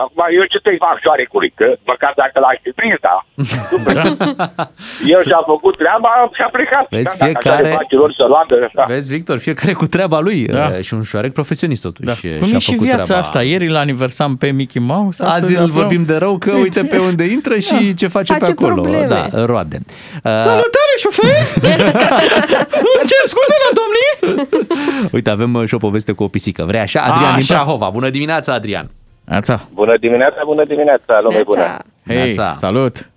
acum eu ce să-i fac șoarecului, că măcar dacă l-aș fi prins, da. (laughs) El și-a făcut treaba și a plecat.
Vezi,
Da, dacă așa
fiecare-
le face lor să roadă, da.
Vezi, Victor, fiecare cu treaba lui
Da.
da. și un șoarec profesionist totuși. Da.
Cum e și viața asta? Ieri îl aniversam pe Mickey Mouse.
Azi
astăzi
îl
aflăm-
vorbim de rău că uite pe unde intră și ce face,
Face
pe acolo.
probleme.
Da, roade. Uh,
Salutare, șofer! (laughs) Îmi cer scuze la domnii!
Uite, avem uh, și o poveste cu o pisică. Vrei așa? Adrian
A,
din
așa.
Prahova. Bună dimineața, Adrian.
Ața.
Bună dimineața, bună dimineața, lume bună.
Hei, salut!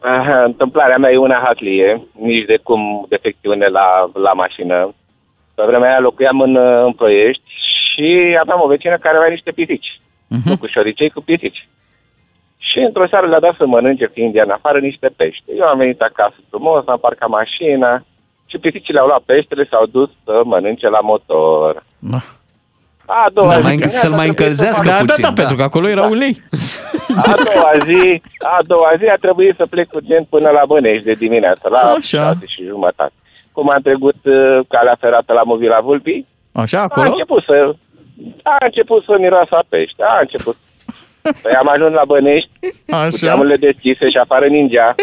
Aha, întâmplarea mea e una hatlie, nici de cum defecțiune la, la mașină. Pe vremea aia locuiam în, uh, în Ploiești și aveam o vecină care avea niște pisici, uh-huh. cu șoricei cu pisici. Și într-o seară le-a dat să mănânce, fiind ea în afară, niște pește. Eu am venit acasă frumos, am parcat mașina și pisicile au luat peștele, s-au dus să mănânce la motor. A doua
Să
zi,
mai,
dimineața
să-l mai
trebuie să
încălzească
fac-
puțin.
Da, pentru că acolo era ulei.
a doua zi, a doua zi a trebuit să plec urgent până la Bănești de dimineață, la
Așa.
6 și jumătate. Cum am trecut uh, calea ferată la Movila Vulpii,
Așa,
a
acolo?
început să a început să miroasă a pește, a început. Păi am ajuns la Bănești,
Așa.
cu geamurile deschise și afară ningea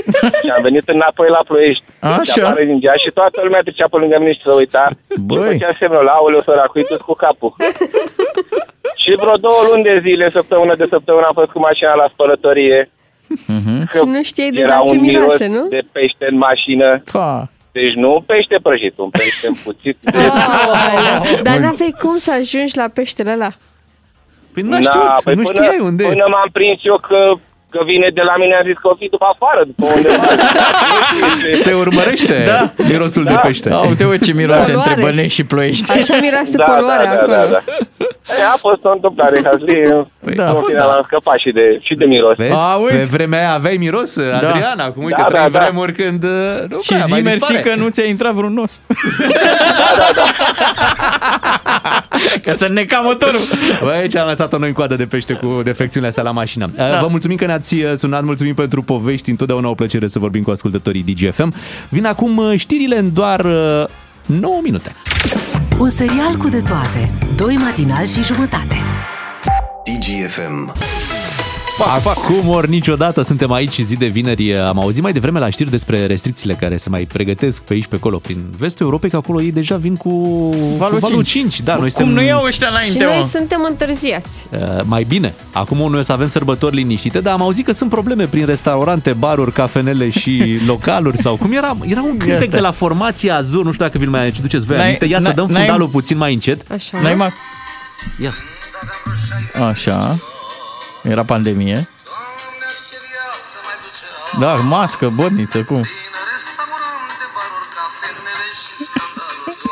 și am venit înapoi la Ploiești.
Așa.
Și afară ningea și toată lumea trecea pe lângă mine și se uita.
Băi.
Și făcea semnul la auleu săracul, dus cu capul. și vreo două luni de zile, săptămână de săptămână am fost cu mașina la spălătorie.
Și nu știai de
Era
dar ce
un miros
miroase, nu?
de pește în mașină.
Pa.
Deci nu un pește prăjit, un pește împuțit. De...
Aoleu. Dar n-aveai cum să ajungi la peștele ăla.
Păi
Na, păi până, Până m-am prins eu că, că vine de la mine, am zis că o fi după afară, după undeva. (laughs)
Te urmărește
Da.
mirosul de pește.
A, uite, uite ce miroase
Poluare.
între Bănești și Ploiești.
Așa miroase
Da,
poluarea
da, da,
acolo.
da, da. E, a fost o întâmplare, Hasli. Păi,
da, a
în
fost,
fine,
da.
am scăpat și de, și de miros.
Vezi? Pe vremea aia aveai miros, Adrian, acum uite,
Da,
trei
da, da.
vremuri când uh, nu
Și
prea
zi
mai
mersi
dispare.
că nu ți-a intrat vreun nos. (laughs) Că să neca motorul.
Băi, aici am lăsat-o noi în coadă de pește cu defecțiunile astea la mașină. Da. Vă mulțumim că ne-ați uh, sunat, mulțumim pentru povești, întotdeauna o plăcere să vorbim cu ascultătorii DGFM. Vin acum uh, știrile în doar uh, 9 minute.
Un serial cu de toate. Doi matinali și jumătate.
DGFM. Pac, pac. Cum ori niciodată suntem aici zi de vineri. Am auzit mai devreme la știri despre restricțiile care se mai pregătesc pe aici pe acolo prin vestul Europei, că acolo ei deja vin cu
Valul
cu valul
5.
5. Da, noi
Cum
suntem
nu iau ăștia
Și
înainte,
noi
mă?
suntem întârziați.
Uh, mai bine. Acum noi o să avem sărbători liniștite, dar am auzit că sunt probleme prin restaurante, baruri, cafenele și (laughs) localuri sau cum era? Era un cântec
Asta.
de la formația Azur, nu știu dacă vi-l mai aduceți voi
N-ai-
aminte. Ia să
n-ai-
dăm
n-ai-
fundalul puțin mai încet.
Așa.
N-ai ma...
Ia.
Așa. Era pandemie. Da, mască, botniță, cum?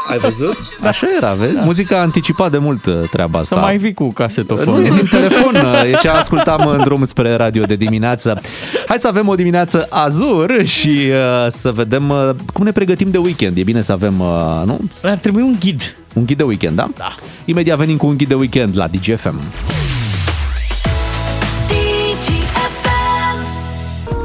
Ai văzut? Așa era, vezi? Muzica a anticipat de mult uh, treaba asta.
Să mai vii cu
Nu,
casetofonul.
e din (laughs) telefon, uh, e ce ascultam în drum spre radio de dimineață. Hai să avem o dimineață azur și uh, să vedem uh, cum ne pregătim de weekend. E bine să avem, uh, nu?
Ar trebui un ghid.
Un ghid de weekend, da? Da. Imediat venim cu un ghid de weekend la DGFM.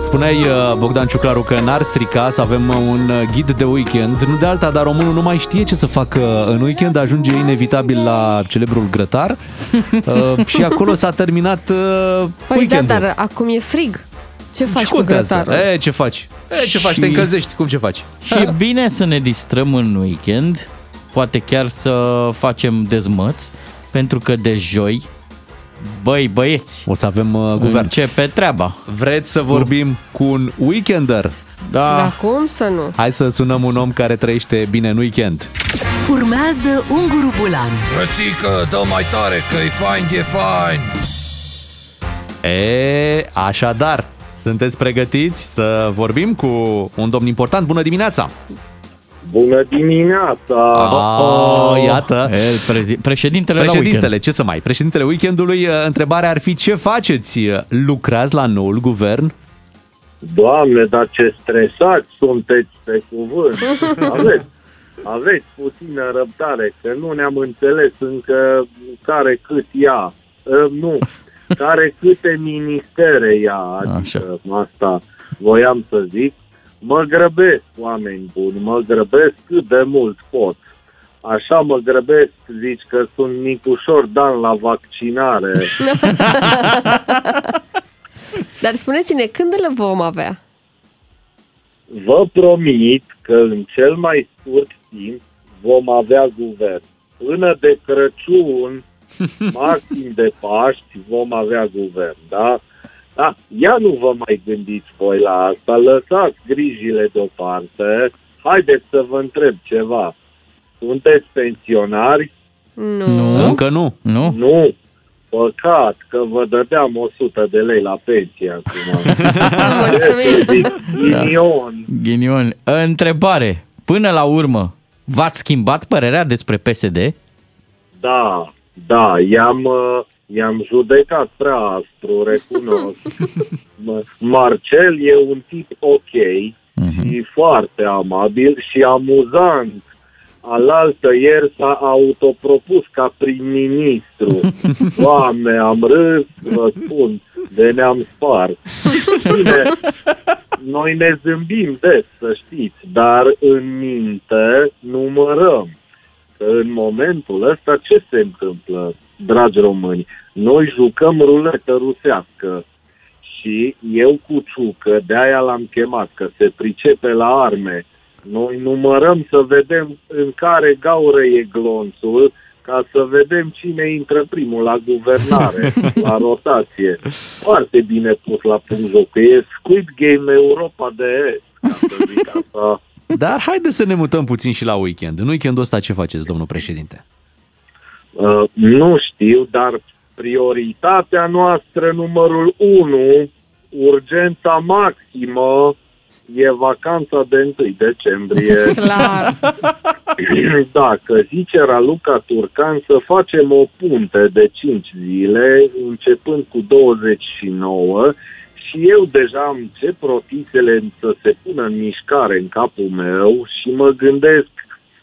Spuneai, uh, Bogdan Ciuclaru, că n-ar strica să avem uh, un uh, ghid de weekend. Nu de alta, dar românul nu mai știe ce să facă în weekend, ajunge inevitabil la celebrul grătar (laughs) uh, și acolo s-a terminat uh,
Păi da,
weekendul.
dar acum e frig. Ce faci
Și
cu
contează.
grătarul?
E, ce faci? E, ce faci?
Și-
Te încălzești? Cum ce faci?
Și e (laughs) bine să ne distrăm în weekend, poate chiar să facem dezmăți, pentru că de joi, băi băieți,
o să avem uh, guvern.
Începe treaba.
Vreți să vorbim cu un weekender?
Da.
Dar cum să nu?
Hai să sunăm un om care trăiește bine în weekend.
Urmează Unguru Bulan.
Frățică, dă mai tare, că e fain, e fain.
E, așadar, sunteți pregătiți să vorbim cu un domn important? Bună dimineața!
Bună dimineața!
Oh, iată.
El, prezi- președintele, la
Președintele,
weekend.
ce să mai? Președintele weekendului, uh, întrebarea ar fi ce faceți? Lucrați la noul guvern?
Doamne, dar ce stresați sunteți pe cuvânt! (laughs) Aveți, aveți puțină răbdare, că nu ne-am înțeles încă care cât ia. Uh, nu, care câte ministere ia, adică asta voiam să zic. Mă grăbesc, oameni buni, mă grăbesc cât de mult pot. Așa mă grăbesc, zici că sunt micușor Dan la vaccinare. (laughs)
Dar spuneți-ne, când le vom avea?
Vă promit că în cel mai scurt timp vom avea guvern. Până de Crăciun, (laughs) maxim de Paști, vom avea guvern, da? Da, ia nu vă mai gândiți voi la asta, lăsați grijile deoparte. Haideți să vă întreb ceva. Sunteți pensionari?
Nu.
Nu, încă nu.
Nu?
Nu. Păcat că vă dădeam 100 de lei la pensie acum. Ce să zic, Ghinion.
Ghinion. Întrebare. Până la urmă, v-ați schimbat părerea despre PSD?
Da, da, i-am, uh, i-am judecat prea aspru, recunosc. (laughs) M- Marcel e un tip ok și foarte amabil și amuzant. Alaltă ieri s-a autopropus ca prim-ministru. (laughs) Doamne, am râs, vă spun, de ne-am spart. Bine, noi ne zâmbim des, să știți, dar în minte numărăm că în momentul ăsta ce se întâmplă, dragi români? Noi jucăm ruletă rusească și eu cu Ciucă, de-aia l-am chemat, că se pricepe la arme. Noi numărăm să vedem în care gaură e glonțul, ca să vedem cine intră primul la guvernare, (laughs) la rotație. Foarte bine pus la punct jocul. E Squid Game Europa de Est, ca să zic asta.
Dar haide să ne mutăm puțin și la weekend. În weekendul ăsta ce faceți, domnul președinte?
Uh, nu știu, dar prioritatea noastră numărul 1, urgența maximă, e vacanța de 1 decembrie. (laughs)
Clar. (clears throat)
da, că zice Raluca Turcan să facem o punte de 5 zile, începând cu 29, și eu deja am ce protisele să se pună în mișcare în capul meu și mă gândesc,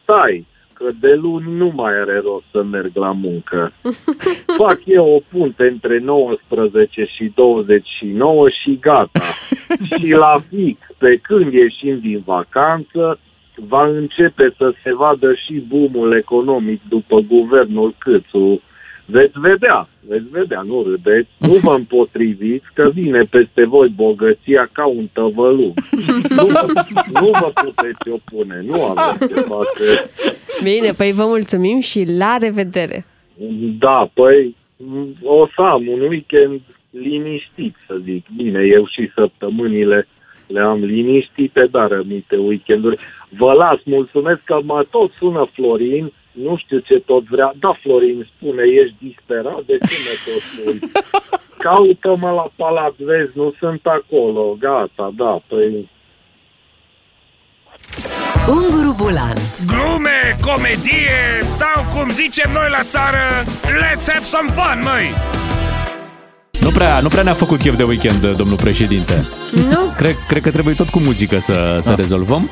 stai, că de luni nu mai are rost să merg la muncă. (laughs) Fac eu o punte între 19 și 29 și gata. (laughs) și la fix, pe când ieșim din vacanță, va începe să se vadă și boomul economic după guvernul Câțu. Veți vedea, veți vedea, nu râdeți, nu vă împotriviți că vine peste voi bogăția ca un tăvălug. Nu vă, nu vă puteți opune, nu aveți ce face.
Bine, păi vă mulțumim și la revedere!
Da, păi m, o să am un weekend liniștit, să zic. Bine, eu și săptămânile le am liniștite, dar rămite weekenduri. Vă las, mulțumesc că mă tot sună Florin, nu știu ce tot vrea. Da, Florin, spune, ești disperat, de ce mă tot spui? (laughs) Caută-mă la palat, vezi, nu sunt acolo, gata, da, păi...
Unguru Bulan
Glume, comedie sau cum zicem noi la țară, let's have some fun, măi!
Nu prea, nu prea ne-a făcut chef de weekend, domnul președinte.
Nu?
Cred, cred că trebuie tot cu muzică să, să
Da.
rezolvăm.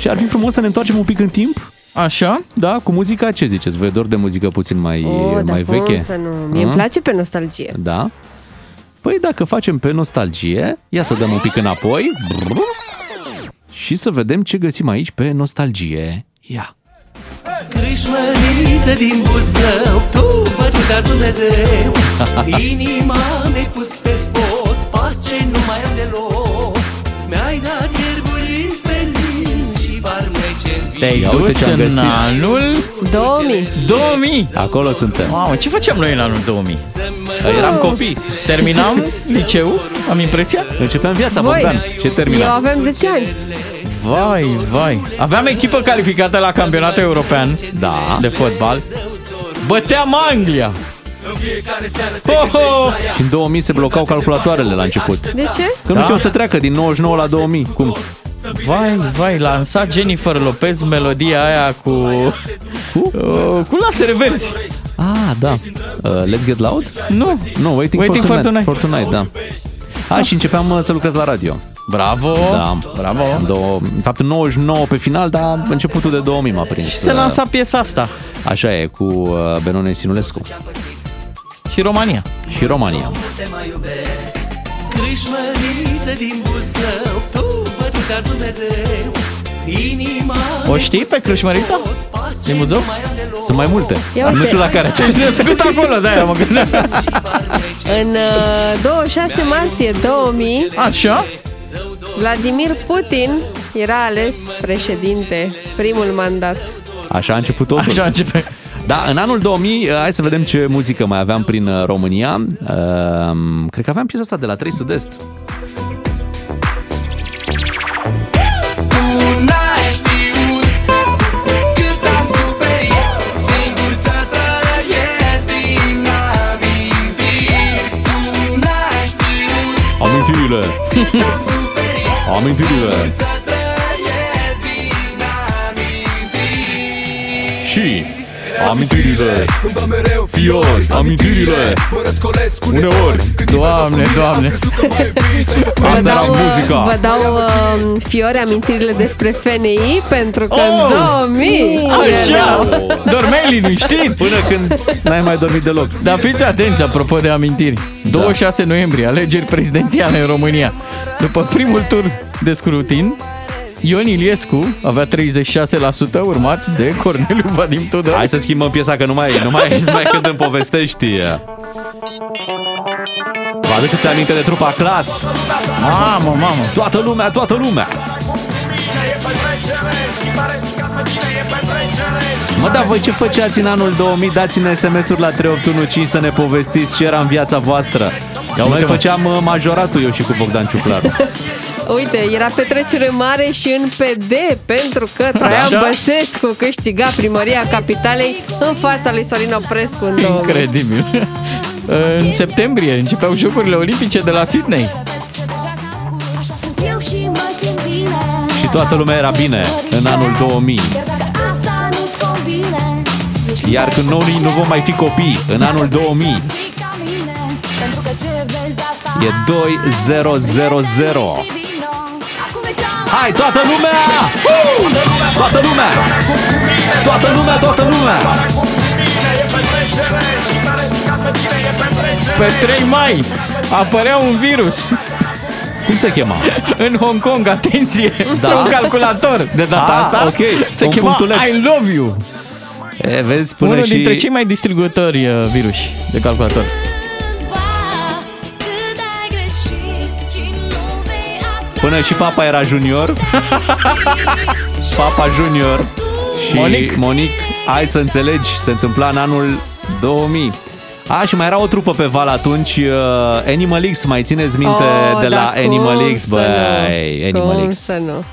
Și ar fi frumos să ne întoarcem un pic în timp.
Așa?
Da, cu muzica, ce ziceți? Vă e dor de muzică puțin mai,
Oh, dar
mai
cum
veche?
să nu? Mie îmi
A?
place pe nostalgie.
Da. Păi dacă facem pe nostalgie, ia să dăm un pic înapoi și să vedem ce găsim aici pe nostalgie. Ia.
Crâșmăriță din buzău Tu, bătuta Dumnezeu (laughs) Inima mi-ai pus pe foc Pace nu mai am deloc
Te-ai
Ia uite
dus
ce-am
în
găsit.
anul
2000.
2000.
Acolo suntem.
Mamă, ce făceam noi în anul 2000?
Eram copii.
Terminam liceu, am impresia?
Începeam viața,
Voi,
Bogdan. Ce
eu
terminam?
avem 10 ani.
Vai, vai. Aveam echipă calificată la campionatul european
Da.
de fotbal. Băteam Anglia. Ho, ho!
Și în 2000 se blocau calculatoarele la început.
De ce?
Că nu
Da.
știau să treacă din 99 la 2000. Cum?
Vai, vai, lansat Jennifer Lopez melodia aia cu... Cu, uh, cu lasere verzi.
Ah, da. Uh, Let's Get Loud?
Nu.
Nu, Waiting,
Waiting
for,
for
tonight.
Tonight.
For tonight, da. A, și începeam uh, să lucrez la radio.
Bravo!
Da,
bravo!
În, două, în fapt, în 99 pe final, dar începutul de 2000 m-a prins.
Și se
Uh,
lansa piesa asta.
Așa e, cu uh, Benone Sinulescu.
Și România.
Și România.
te mai iubesc Crâșmăriță din Buzău Tu, bătuta Dumnezeu Inima
O știi pe Crâșmărița? Din Buzău?
Sunt mai multe.
Ia uite.
Nu știu la care.
Ce ești născut acolo, de-aia mă gândeam. (laughs)
În uh, 26 martie 2000,
Așa?
Vladimir Putin era ales președinte, primul mandat.
Așa a început totul.
Așa începe.
Da, în anul 2000, uh, hai să vedem ce muzică mai aveam prin uh, România. Uh, cred că aveam piesa asta de la 3 Sud-Est. Amintirile! (laughs) Amintirile!
Să trăiesc din
Și amintirile. Fiori, amintirile. Uneori.
Doamne, doamne.
Vă
Asta
dau,
era
uh,
muzica.
vă dau uh, fiori amintirile despre FNI pentru că
Oh!
în 2000
Așa!
erau.
Dormeai liniștit.
Până când n-ai mai dormit deloc.
Dar fiți atenți, apropo de amintiri. 26 noiembrie, alegeri prezidențiale în România. După primul tur de scrutin Ion Iliescu avea 36% urmat de Corneliu Vadim Tudor
Hai să schimbăm piesa că nu mai, nu mai, nu mai când îmi povestești Vă aduceți aminte de trupa Clas?
Mamă, mamă
Toată lumea, toată lumea Mă, da, voi ce făceați în anul 2000? Dați-ne SMS-uri la 3815 să ne povestiți ce era în viața voastră. Noi
uite-mă.
făceam uh, majoratul eu și cu Bogdan Ciuclaru. (laughs)
Uite, era petrecere mare și în PD pentru că Traian
Așa?
Băsescu câștiga primăria capitalei în fața lui Sorin Oprescu în 2000.
Incredibil În septembrie începeau Jocurile Olimpice de la Sydney
și toată lumea era bine în anul 2000. Iar când noi nu vom mai fi copii în anul 2000, e 2000. Hai, toată lumea! Uh! Toată lumea! Toată lumea, toată lumea!
Pe 3 mai apărea un virus
Cum se chema?
în Hong Kong, atenție,
Da.
pe un calculator de data
Ah,
asta.
ok.
Se
Un
chema
punctuleț.
I Love You.
E, vezi, până
Unul
și...
dintre cei mai distribuitori uh, viruși de calculator.
Până și papa era junior. (laughs) papa junior. Și
Monic?
Monic, hai să înțelegi, se întâmpla în anul 2000. A, și mai era o trupă pe val atunci, uh, Animal X, mai țineți minte
Oh,
de la
da,
Animal
cum
X?
să
Băi,
nu?
Animal
Cum
X.
să nu?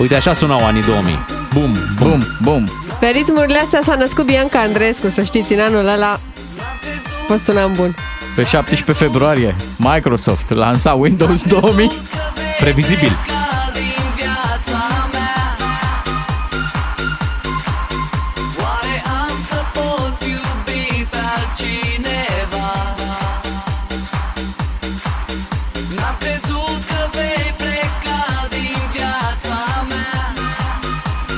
Uite, așa sunau anii 2000. Bum,
Bum, bum.
Pe ritmurile astea s-a născut Bianca Andreescu, să știți, în anul ăla a fost un an bun.
Pe 17 februarie, Microsoft lansa Windows 2000.
Previzibil.
Oare am să pot iubi pe altcineva? N-am crezut că vei pleca din viața mea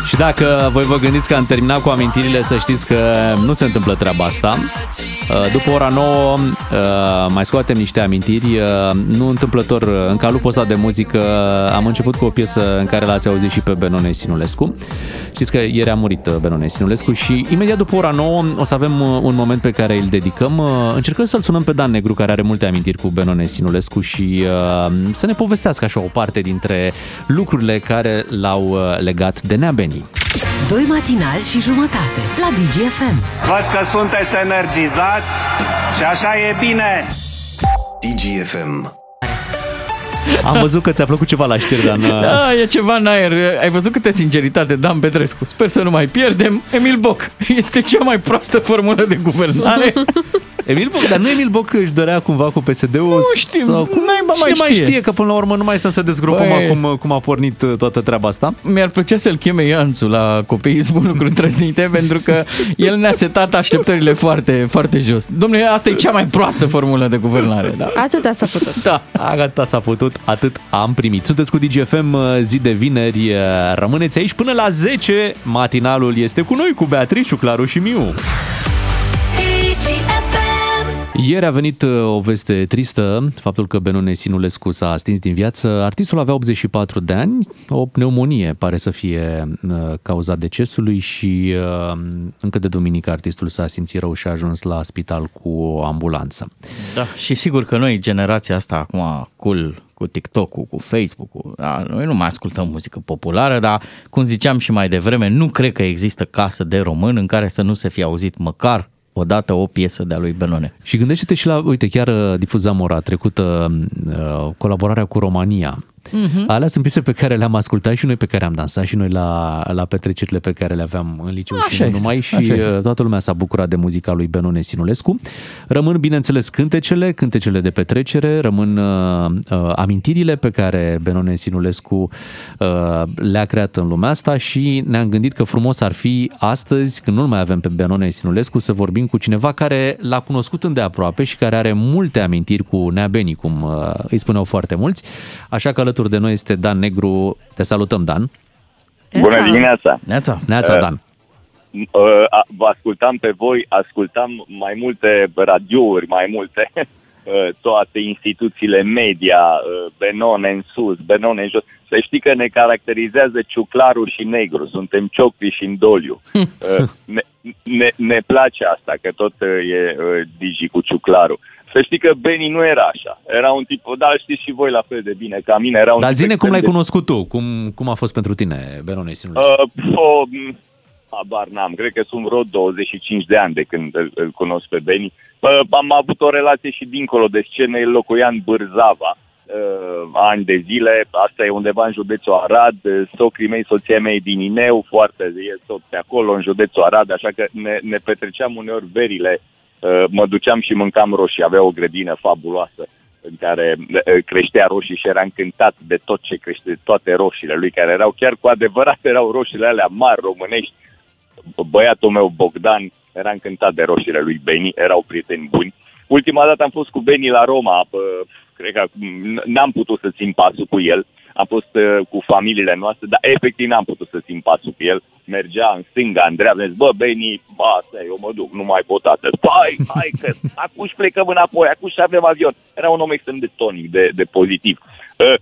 Și dacă voi vă gândiți că am terminat cu amintirile, să știți că nu se întâmplă treaba asta. Uh, După ora 9 uh, mai scoatem niște amintiri. Uh, Nu întâmplător, uh, în calupul ăsta de muzică am început cu o piesă în care l-ați auzit și pe Benone Sinulescu. Știți că ieri a murit uh, Benone Sinulescu și imediat după ora 9 o să avem uh, un moment pe care îl dedicăm. Uh, Încercăm să-l sunăm pe Dan Negru, care are multe amintiri cu Benone Sinulescu și uh, să ne povestească așa o parte dintre lucrurile care l-au uh, legat de Neabenii.
Doi matinali și jumătate la DGFM.
Văd că sunteți energizați și așa e bine.
DGFM.
Am văzut că ți-a plăcut ceva la știri, Dan.
Da, e ceva în aer. Ai văzut câte sinceritate, Dan Petrescu. Sper să nu mai pierdem. Emil Boc (laughs) este cea mai proastă formulă de guvernare. (laughs)
Emil Boc, dar nu Emil Boc își dorea cumva cu PSD-ul? Nu
știu,
sau cum?
naiba
Cine
mai
mai
știe.
știe că până la urmă nu mai stăm să dezgropăm
Băi.
acum cum a pornit uh, toată treaba asta?
Mi-ar plăcea să-l cheme Ianțu la copiii spun (laughs) lucruri trăsnite pentru că el ne-a setat așteptările foarte, foarte jos. Domnule, asta e cea mai proastă formulă de guvernare. Da?
Atâta s-a putut.
Da, gata, s-a putut, atât am primit. Sunteți cu DGFM uh, zi de vineri, uh, rămâneți aici până la 10. Matinalul este cu noi, cu Beatrice, Claru și Miu. Ieri a venit uh, o veste tristă, faptul că Benone Sinulescu s-a stins din viață. Artistul avea 84 de ani, o pneumonie pare să fie uh, cauza decesului și uh, încă de duminică artistul s-a simțit rău și a ajuns la spital cu o ambulanță.
Da, și sigur că noi, generația asta acum, cool, cu TikTok-ul, cu Facebook-ul, da, noi nu mai ascultăm muzică populară, dar, cum ziceam și mai devreme, nu cred că există casă de român în care să nu se fie auzit măcar odată o piesă de-a lui Benone.
Și gândește-te și la, uite, chiar uh, difuzam ora trecută uh, colaborarea cu România.
Mhm.
Alea sunt piese pe care le-am ascultat și noi pe care am dansat și noi la, la petrecerile pe care le aveam în liceu și
Așa
nu
este,
numai și
așa este.
uh, toată lumea s-a bucurat de muzica lui Benone Sinulescu. Rămân, bineînțeles, cântecele, cântecele de petrecere, rămân uh, uh, amintirile pe care Benone Sinulescu uh, le-a creat în lumea asta și ne-am gândit că frumos ar fi astăzi, când nu mai avem pe Benone Sinulescu, să vorbim cu cineva care l-a cunoscut îndeaproape și care are multe amintiri cu Nea Beni, cum uh, îi spuneau foarte mulți. Așa că alături de noi este Dan Negru. Te salutăm, Dan.
Bună dimineața!
Neața!
Neața,
Uh,
Dan.
Uh, a- Vă ascultam pe voi, ascultam mai multe radiouri, mai multe, uh, (laughs) toate instituțiile media, uh, Benone în sus, Benone în jos. Să știi că ne caracterizează ciuclarul și negru, suntem ciocpi și în doliu. Uh, (laughs) ne, ne, ne place asta, că tot uh, e uh, Digi cu ciuclarul. Să știi că Beni nu era așa. Era un tip, da, știți și voi la fel de bine ca mine. Era un
Dar
tip
zine cum
extrem
l-ai
de
cunoscut tu, cum, cum a fost pentru tine Benone Sinulescu.
Uh, o, m, habar n-am, cred că sunt vreo 25 de ani de când îl, îl cunosc pe Beni. Uh, am avut o relație și dincolo de scenă, el locuia în Bârzava uh, ani de zile, asta e undeva în județul Arad, uh, socrii mei, soția mea e din Ineu, foarte, e tot pe acolo, în județul Arad, așa că ne, ne petreceam uneori verile, uh, mă duceam și mâncam roșii, avea o grădină fabuloasă în care uh, creștea roșii și era încântat de tot ce crește, de toate roșiile lui, care erau chiar cu adevărat, (laughs) erau roșiile alea mari românești. Băiatul meu, Bogdan, era încântat de roșiile lui Beni, erau prieteni buni. Ultima dată am fost cu Beni la Roma, bă, cred că n- n-am putut să țin pasul cu el. Am fost uh, cu familiile noastre, dar efectiv n-am putut să țin pasul cu el. Mergea în stânga, în dreapta, zis, bă, Beni, bă, asta e, eu mă duc, nu mai pot atât. Hai, hai că acum și plecăm înapoi, acum și avem avion. Era un om extrem de tonic, de, de pozitiv. Uh,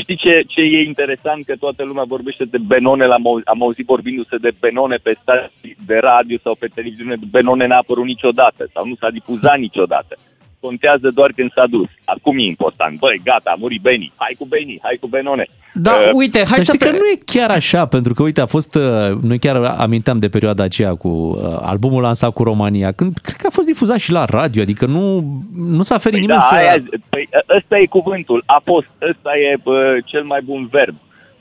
Știi ce, ce e interesant? Că toată lumea vorbește de Benone, l-am au- am auzit vorbindu-se de Benone pe stații de radio sau pe televiziune. Benone n-a apărut niciodată sau nu s-a difuzat niciodată. Contează doar când s-a dus. Acum e important. Băi, gata, a murit Beni. Hai cu Beni, hai cu Benone.
Da,
Uh,
uite, hai
să
să...
știi că nu e chiar așa, pentru că, uite, a fost, uh, noi chiar aminteam de perioada aceea cu uh, albumul lansat cu România, când cred că a fost difuzat și la radio, adică nu, nu s-a ferit
Păi
nimeni
da,
să...
aia, păi, ăsta e cuvântul. A fost. Ăsta e bă, cel mai bun verb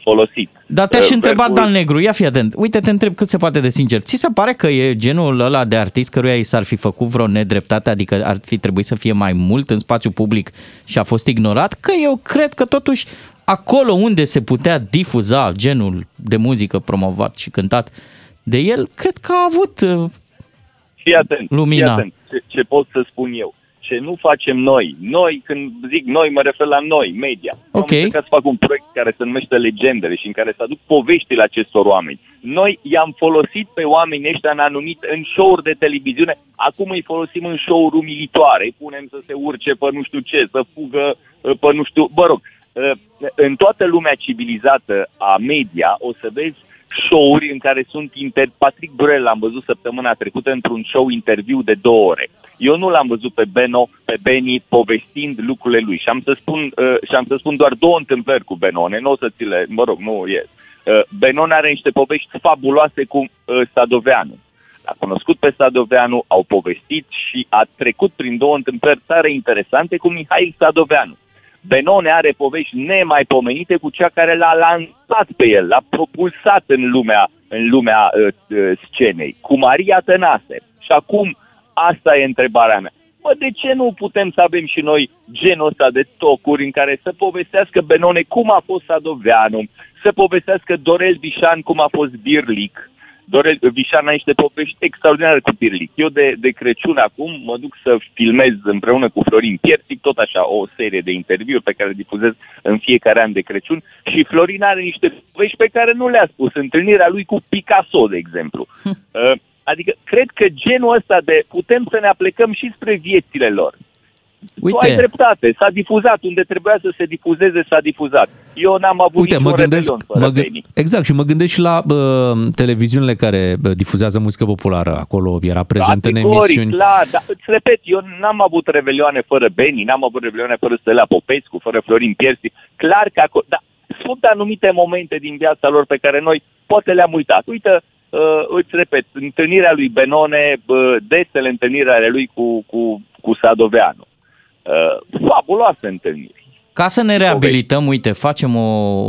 folosit.
Dar te-aș
Uh,
întreba,
verbul-
Dan Negru, ia fi atent. Uite, te întreb cât se poate de sincer. Ți se pare că e genul ăla de artist căruia i s-ar fi făcut vreo nedreptate, adică ar fi trebuit să fie mai mult în spațiu public și a fost ignorat? Că eu cred că totuși acolo unde se putea difuza genul de muzică promovat și cântat de el, cred că a avut uh,
Fii atent,
Lumina.
Fii atent ce, ce pot să spun eu. Ce nu facem noi, noi, când zic noi, mă refer la noi, media.
Ok.
Am încercat să fac un proiect care se numește Legendele și în care să aduc poveștile acestor oameni. Noi i-am folosit pe oamenii ăștia în anumit în show-uri de televiziune, acum îi folosim în show-uri umilitoare, îi punem să se urce pe nu știu ce, să fugă uh, pe nu știu, mă rog, uh, în toată lumea civilizată a media o să vezi show-uri în care sunt inter... Patrick Burel l-am văzut săptămâna trecută într-un show interviu de două ore. Eu nu l-am văzut pe Beno, pe Benny povestind lucrurile lui și am să spun, uh, și am să spun doar două întâmplări cu Benone, nu o să ți le, mă rog, nu e. Uh, Benon are niște povești fabuloase cu uh, Sadoveanu. A cunoscut pe Sadoveanu, au povestit și a trecut prin două întâmplări tare interesante cu Mihail Sadoveanu. Benone are povești nemaipomenite cu cea care l-a lansat pe el, l-a propulsat în lumea, în lumea uh, uh, scenei, cu Maria Tănase. Și acum, asta e întrebarea mea. Bă, de ce nu putem să avem și noi genul ăsta de tocuri în care să povestească Benone cum a fost Sadoveanu, să povestească Dorel Vișan cum a fost Birlic, Dorel Vișan a niște povești extraordinare cu Birlic. Eu de, de Crăciun acum mă duc să filmez împreună cu Florin Piersic, tot așa, o serie de interviuri pe care le difuzez în fiecare an de Crăciun și Florin are niște povești pe care nu le-a spus. Întâlnirea lui cu Picasso, de exemplu. Uh, Adică cred că genul ăsta de putem să ne aplecăm și spre viețile lor.
Uite.
Tu ai dreptate, s-a difuzat unde trebuia să se difuzeze, s-a difuzat. Eu n-am avut
Uite,
niciun
mă gândesc,
rebelion fără
mă gând,
Benny.
exact, și mă gândesc și la bă, televiziunile care bă, difuzează muzică populară. Acolo era prezent în
Categoric,
emisiuni.
clar, dar îți repet, eu n-am avut revelioane fără Beni, n-am avut revelioane fără Stella Popescu, fără Florin Piersi. Clar că acolo, dar sunt anumite momente din viața lor pe care noi poate le-am uitat. Uite, uh, îți repet, întâlnirea lui Benone, uh, desele întâlniri ale lui cu, cu, cu Sadoveanu. Uh, fabuloase întâlniri.
Ca să ne reabilităm, uite, facem o,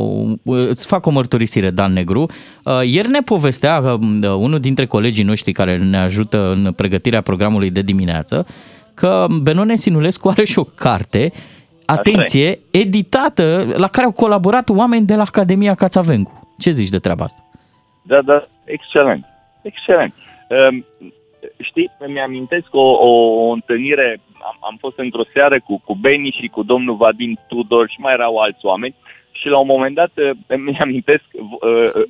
îți fac o mărturisire, Dan Negru. Uh, Ieri ne povestea uh, unul dintre colegii noștri care ne ajută în pregătirea programului de dimineață că Benone Sinulescu are și o carte, atenție, editată, la care au colaborat oameni de la Academia Cațavencu. Ce zici de treaba asta?
Da, da, excelent. Excelent. Um, știi, mi-amintesc o, o, o întâlnire, am, am fost într-o seară cu, cu Beni și cu domnul Vadim Tudor și mai erau alți oameni și la un moment dat uh, mi-amintesc uh, uh,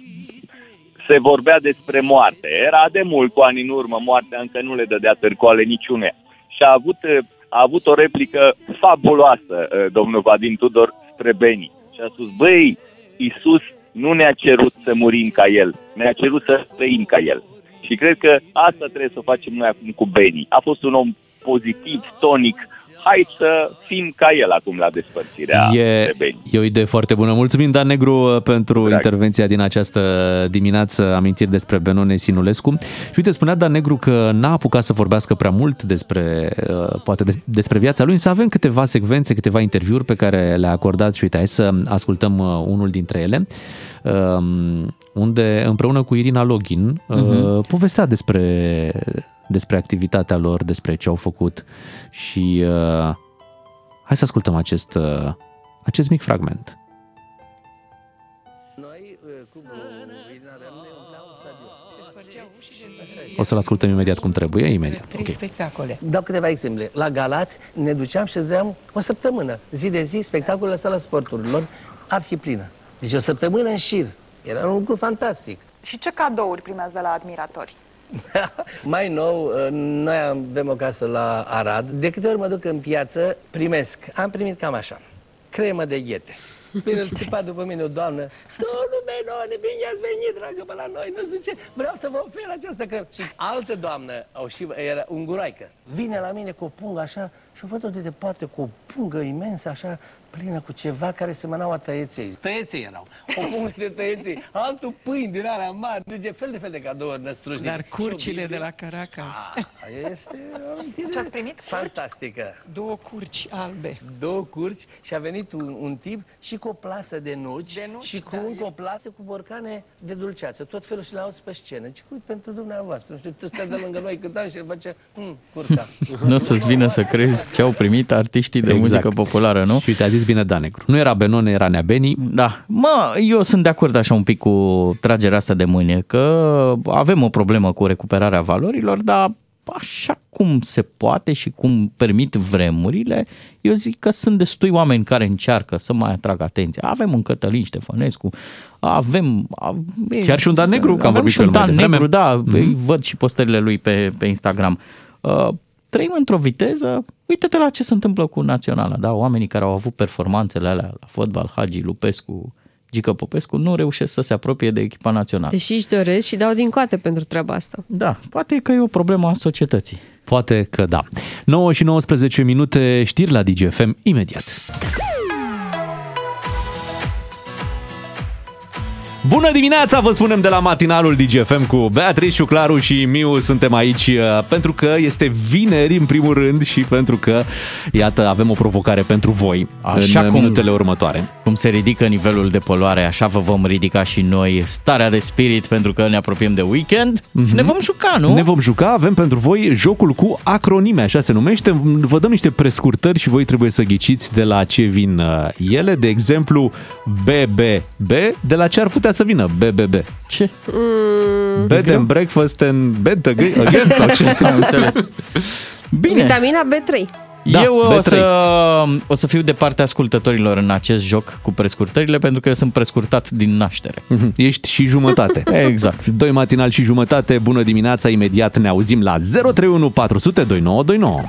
se vorbea despre moarte. Era de mult cu ani în urmă, moartea încă nu le dădea târcoale niciune. Și a avut, uh, a avut o replică fabuloasă uh, domnul Vadim Tudor spre Beni. Și a spus, băi, Iisus nu ne-a cerut să murim ca El, ne-a cerut să trăim ca El. Și cred că asta trebuie să facem noi acum cu Beni. A fost un om pozitiv, tonic. Hai să fim ca el acum la despărțirea
E,
de Beni.
e o idee foarte bună. Mulțumim, Dan Negru, pentru Drag. intervenția din această dimineață, amintiri despre Benone Sinulescu. Și uite, spunea Dan Negru că n-a apucat să vorbească prea mult despre, uh, poate des- despre viața lui, însă avem câteva secvențe, câteva interviuri pe care le-a acordat și uite, hai să ascultăm uh, unul dintre ele, um, unde împreună cu Irina Login uh,
Mhm.
povestea despre, despre activitatea lor, despre ce au făcut și uh, hai să ascultăm acest, uh, acest mic fragment. O să-l ascultăm imediat cum trebuie, imediat.
Trei
Ok.
spectacole. Dau câteva exemple. La Galați ne duceam și dădeam o săptămână, zi de zi, spectacolul la sala sporturilor, arhiplină. Deci o săptămână în șir. Era un lucru fantastic.
Și ce cadouri primeați de la admiratori? (laughs)
Mai nou, uh, noi avem o casă la Arad. De câte ori mă duc în piață, primesc. Am primit cam așa. Cremă de ghete. Bine, (laughs) îl țipa după mine o doamnă. Domnul Benone, bine ați venit, dragă, pe la noi, nu știu ce. Vreau să vă ofer această cremă. Și altă doamnă, o și era unguroaică, vine la mine cu o pungă așa și o văd de departe cu o pungă imensă așa, plină cu ceva care semănau a tăieței. Tăieței erau. O pungă de tăieței, altul pâini din alea mari, duce fel de fel de cadouri năstruși.
Dar
Și o
curcile
Biblie.
de la Caracal.
Este o amintire
Ce ați primit?
Fantastică.
Două curci albe.
Două curci și a venit un, un tip și cu o plasă de nuci,
De nuci,
și cu
da,
încă o plasă cu borcane de dulceață. Tot felul și le auzi pe scenă. Și cu pentru dumneavoastră. Nu știu, tu stai de lângă noi cântam și el face, mm, curca.
Nu o să-ți vină să crezi ce au primit artiștii de
Exact.
muzică populară, nu?
Și uite, a zis bine Dan Negru. Nu era Benone, era Nea Beni.
Da. Mă, eu sunt de acord așa un pic cu tragerea asta de mâine, că avem o problemă cu recuperarea valorilor, dar așa cum se poate și cum permit vremurile, eu zic că sunt destui oameni care încearcă să mai atragă atenția. Avem un Cătălin Ștefănescu, avem... ave-
Chiar și un Dan Negru, că am
avem
vorbit
și
cu
un
el mai
Dan
devreme.
Negru, da,
Mhm.
văd și postările lui pe, pe Instagram. Uh, trăim într-o viteză, uite-te la ce se întâmplă cu Naționala, da? Oamenii care au avut performanțele alea la fotbal, Hagi, Lupescu, Gică Popescu, nu reușesc să se apropie de echipa națională.
Deși își doresc și dau din coate pentru treaba asta.
Da, poate că e o problemă a societății.
Poate că da. 9 și 19 minute, știri la DGFM imediat. Bună dimineața, vă spunem de la matinalul DGFM cu Beatrice, Claru și Miu. Suntem aici uh, pentru că este vineri în primul rând și pentru că, iată, avem o provocare pentru voi
Așa
în
cum-
minutele următoare.
Cum se ridică nivelul de poluare, așa vă vom ridica și noi starea de spirit pentru că ne apropiem de weekend și ne vom juca, nu?
Mhm. Ne vom juca, avem pentru voi jocul cu acronime, așa se numește. Vă dăm niște prescurtări și voi trebuie să ghiciți de la ce vin uh, ele. De exemplu, BBB, de la ce ar putea să vină BBB?
Ce?
Mm,
Bed and breakfast and bed again, again sau ce? (laughs)
Am înțeles. Bine.
Vitamina B3.
Da,
eu o
B3.
să, o să fiu de partea ascultătorilor în acest joc cu prescurtările pentru că eu sunt prescurtat din naștere.
Mhm, Ești și jumătate. (laughs)
Exact.
Doi matinal și jumătate. Bună dimineața, imediat ne auzim la 031 400 2929.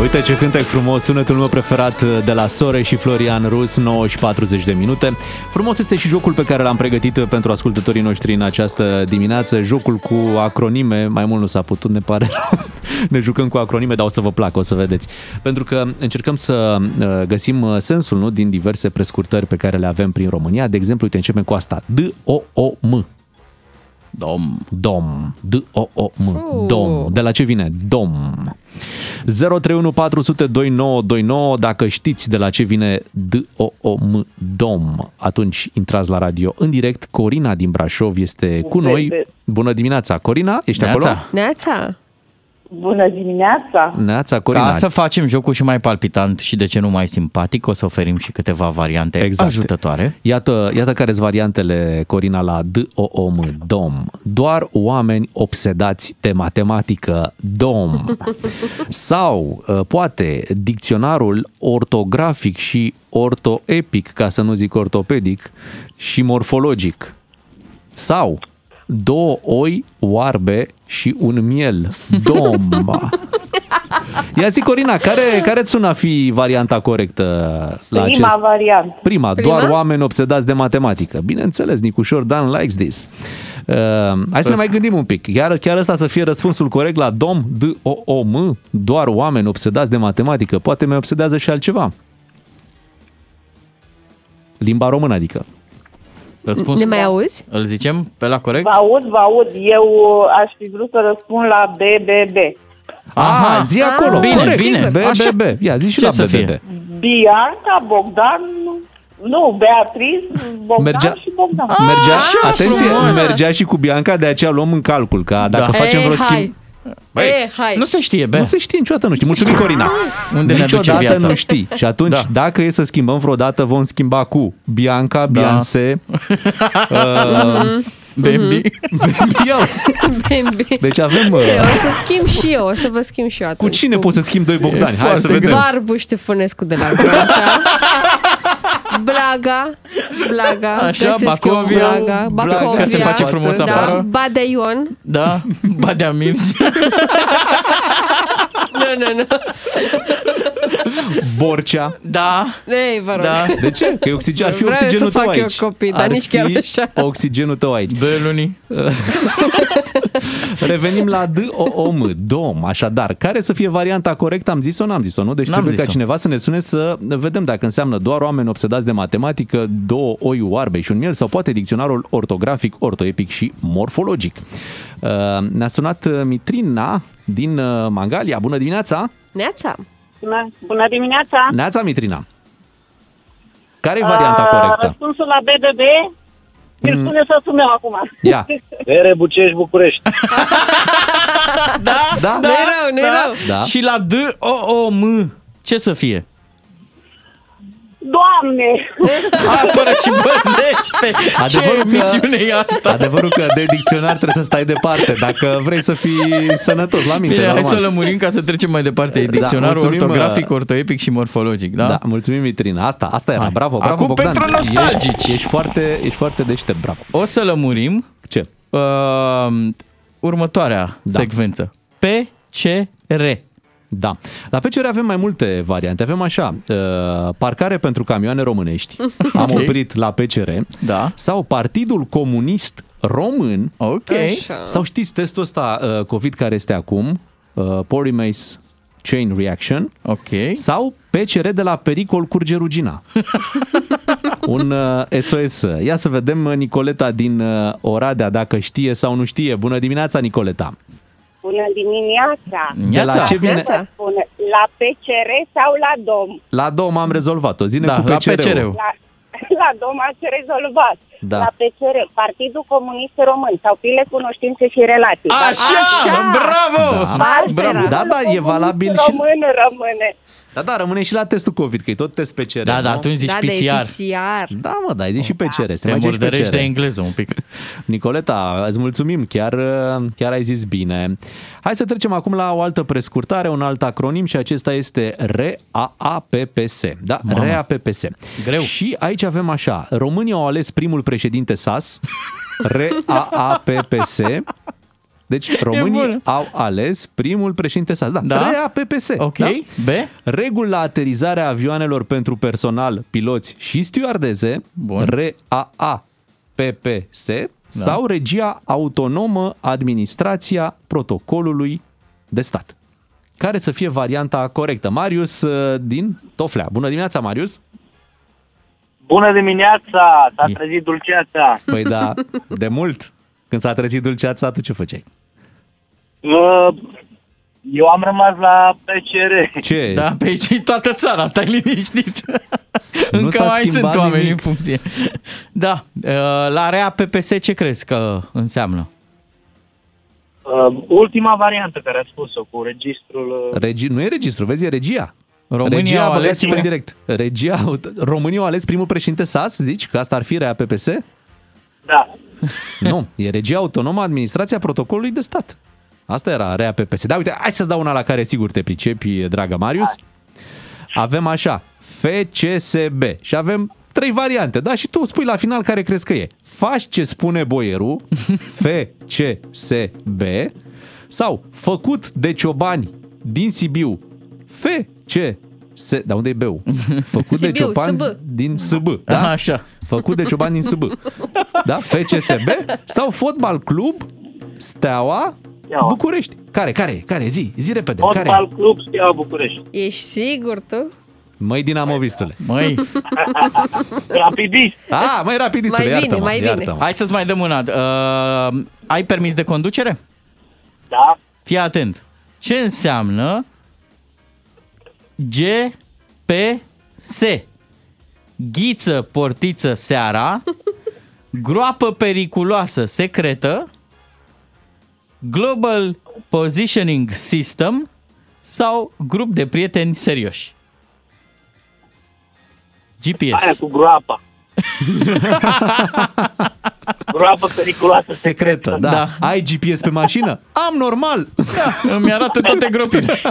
Uite ce cântec frumos, sunetul meu preferat de la Sore și Florian Rus, 9 și 40 de minute. Frumos este și jocul pe care l-am pregătit pentru ascultătorii noștri în această dimineață, jocul cu acronime, mai mult nu s-a putut, ne pare (laughs) rău. Ne jucăm cu acronime, dar o să vă placă, o să vedeți. Pentru că încercăm să uh, găsim uh, sensul nu, din diverse prescurtări pe care le avem prin România. De exemplu, uite, începem cu asta. D-O-O-M.
Dom.
Dom. D-O-O-M.
Uh.
Dom. De la ce vine? Dom. 031 400 2929. Dacă știți de la ce vine D-O-O-M. Dom, atunci intrați la radio în direct. Corina din Brașov este cu noi. Bună dimineața. Corina, ești
Neața.
acolo?
Neața.
Bună dimineața!
Neața, Corina.
Ca să facem jocul și mai palpitant și de ce nu mai simpatic, o să oferim și câteva variante
Exact.
ajutătoare.
Iată, iată care sunt variantele, Corina, la D-O-O-M, DOM. Doar oameni obsedați de matematică, DOM. (laughs) Sau, uh, poate, dicționarul ortografic și ortoepic, ca să nu zic ortopedic, și morfologic. Sau, două oi oarbe și un miel, DOM. Ia zi, Corina, care, care îți sună a fi varianta corectă la
Prima
acest...
variantă.
Prima,
Prima?
doar oameni obsedați de matematică. Bineînțeles, Nicușor Dan likes this. Uh, hai să ne mai gândim un pic. Chiar, chiar ăsta să fie răspunsul corect la dom, d o o m doar oameni obsedați de matematică. Poate mai obsedează și altceva. Limba română, adică.
Răspunsul
Ne mai auzi?
îl zicem pe la corect?
Vă aud, vă aud. Eu uh, aș fi vrut să răspund la BBB.
Aha, zi acolo.
bine,
corect.
bine.
B,
Așa.
B, B. Ia, zi și
Ce
la
să
B, B,
fie?
B.
Bianca, Bogdan, nu, Beatriz, Bogdan
Mergea-
și Bogdan.
Mergea,
așa
atenție,
frumos.
mergea și cu Bianca, de aceea luăm în calcul, ca dacă
Da.
facem
Ei,
vreo schimb...
hai.
Băi,
E, hai.
Nu se știe, Bea.
Nu se știe niciodată, nu știi. Mulțumim, Corina.
Unde ne aduce
niciodată
viața?
nu știi. Și atunci,
Da.
dacă e să schimbăm vreodată, vom schimba cu Bianca,
Da.
Beyoncé, (laughs) uh,
Bambi. (laughs)
Beyoncé.
Bambi.
Deci avem... Uh,
O să schimb și eu, o să vă schimb și eu
cu
atunci.
cine poți să schimbi doi Bogdani? Hai
foarte
să vedem.
greu.
Barbu Ștefănescu de la Grancea. (laughs) Blaga, Blaga,
Așa,
găsesc eu
Bacovia,
Blaga,
Blaga,
Bacovia,
se face frumos
da,
afară.
Badea Ion.
Da, Badea Mirci. (laughs)
Nu, nu, nu.
Borcea.
Da.
Ei, vă rog.
Da.
De ce? Că e oxigen, ar fi
Vreau
oxigenul
să fac
tău
eu
aici.
copii, dar
Ar
nici chiar
fi
așa.
oxigenul tău aici.
Beluni. (laughs)
Revenim la D-O-O-M, DOM. Așadar, care să fie varianta corectă? Am zis-o, n-am zis-o, nu? Deci
N-am
trebuie ca
zis-o.
cineva să ne sune să vedem dacă înseamnă doar oameni obsedați de matematică, două oi oarbe și un miel sau poate dicționarul ortografic, ortoepic și morfologic. Uh, Ne-a sunat uh, Mitrina din uh, Mangalia. Bună dimineața!
Neața.
Bună, bună dimineața!
Neața, Mitrina! Care e varianta
Uh,
corectă?
Răspunsul la BBB îl
Mm.
spune să meu acum.
Ia. (laughs)
Ere Bucești, București.
Da,
Da?
Nu-i rău, nu-i rău.
Da.
Și la D-O-O-M, ce să fie?
Doamne! (laughs)
Apără și băzește!
Adevărul
Ce
că-
emisiune e asta?
Adevărul că de dicționar trebuie să stai departe dacă vrei să fii sănătos la minte.
Bine, hai
normal.
să lămurim ca să trecem mai departe. E
Da,
dicționarul
mulțumim,
ortografic,
uh,
ortoepic și morfologic, da?
Da, mulțumim, Mitrina. Asta, asta era.
Hai.
Bravo, bravo,
Acum
Bogdan.
pentru nostalgici.
Ești, ești, foarte, ești foarte deștept, bravo.
O să lămurim
Ce?
uh, următoarea
Da.
secvență. PCR.
Da. La PCR avem mai multe variante. Avem așa, uh, parcare pentru camioane românești. (laughs) Am
Ok.
oprit la PCR.
Da.
Sau Partidul Comunist Român.
Ok.
Așa.
Sau știți testul ăsta uh, COVID care este acum? Uh, Porimace chain reaction.
Ok.
Sau PCR de la pericol curge rugina. (laughs) Un uh, SOS. Ia să vedem uh, Nicoleta din uh, Oradea dacă știe sau nu știe. Bună dimineața, Nicoleta.
Bună dimineața!
De la ce vine?
Vă spun, la PCR sau la DOM?
La dom am rezolvat-o. Zine
Da,
cu
la
PCR-ul.
PCR-ul.
La, (laughs) la DOM ați rezolvat.
Da.
La PCR, Partidul Comunist Român sau file cunoștințe și relații.
Așa! Bravo!
Da,
Bravo.
da, da, e valabil și...
Român rămâne.
Da, da, rămâne și la testul COVID, că e tot test PCR.
Da, da,
nu?
atunci zici
Da, de
PCR.
PCR.
Da, mă, da, ai zis și PCR. Se
Te
mai zice și
murdărești
PCR.
de engleză un pic. (laughs)
Nicoleta, îți mulțumim, chiar, chiar ai zis bine. Hai să trecem acum la o altă prescurtare, un alt acronim și acesta este RAAPPS. Da,
Mamă.
RAAPPS.
Greu.
Și aici avem așa, românii au ales primul președinte SAS, RAAPPS. Deci românii
bună.
au ales primul președinte SAS. Da,
Da?
RAAPPS.
Ok.
Da?
B?
Reguli la aterizarea avioanelor pentru personal, piloți și stewardeze,
Bun.
RAAPPS,
Da.
sau regia autonomă administrația protocolului de stat. Care să fie varianta corectă? Marius uh, din Toflea. Bună dimineața, Marius!
Bună dimineața! S-a
E-
trezit dulceața!
Păi da, de mult. Când s-a trezit dulceața, tu ce făceai?
Uh, Eu am rămas la PCR.
Ce?
Da, pe aici e toată țara, stai liniștit.
Nu
Încă
s-a
mai
schimbat
sunt oameni
nimic.
în funcție. Da, uh, la REA PPS ce crezi că înseamnă?
Uh, ultima variantă care a spus-o cu registrul... Uh,
Regi... Nu e registru, vezi, e regia.
România
regia,
au ales
băgați pe
cine?
direct. Regia, România au ales primul președinte SAS, zici că asta ar fi rea PPS?
da.
Nu, e regia autonomă administrația protocolului de stat. Asta era rea PPS. Da, uite, hai să-ți dau una la care sigur te pricepi, dragă Marius. Avem așa, FCSB și avem trei variante, da? Și tu spui la final care crezi că e. Faci ce spune boierul, (laughs) FCSB, sau făcut de ciobani din Sibiu, FCS, da unde e B-ul? (laughs) Făcut de
Sibiu,
ciobani
SB.
din SB, da?
Aha, așa.
Făcut de ciobani din SB. Da? (laughs) FCSB sau fotbal club Steaua
Steaua.
București. Care, care, care? Zi, zi repede.
Fotbal
Care?
Club Steaua București.
Ești sigur tu?
Măi dinamovistule.
Măi, (laughs)
Rapidist.
A, mai rapidistule,
Mai bine,
iartă-mă,
mai bine.
iartă-mă.
hai să-ți mai dăm una. Uh, ai permis de conducere?
Da.
Fii atent. Ce înseamnă GPS? Ghiță, portiță, seara, groapă periculoasă, secretă, Global Positioning System sau grup de prieteni serioși? GPS.
Aia cu groapa. (laughs) groapă periculoasă.
Secretă, da.
Da.
Ai GPS pe mașină? Am normal.
Da, îmi arată toate gropile. (laughs)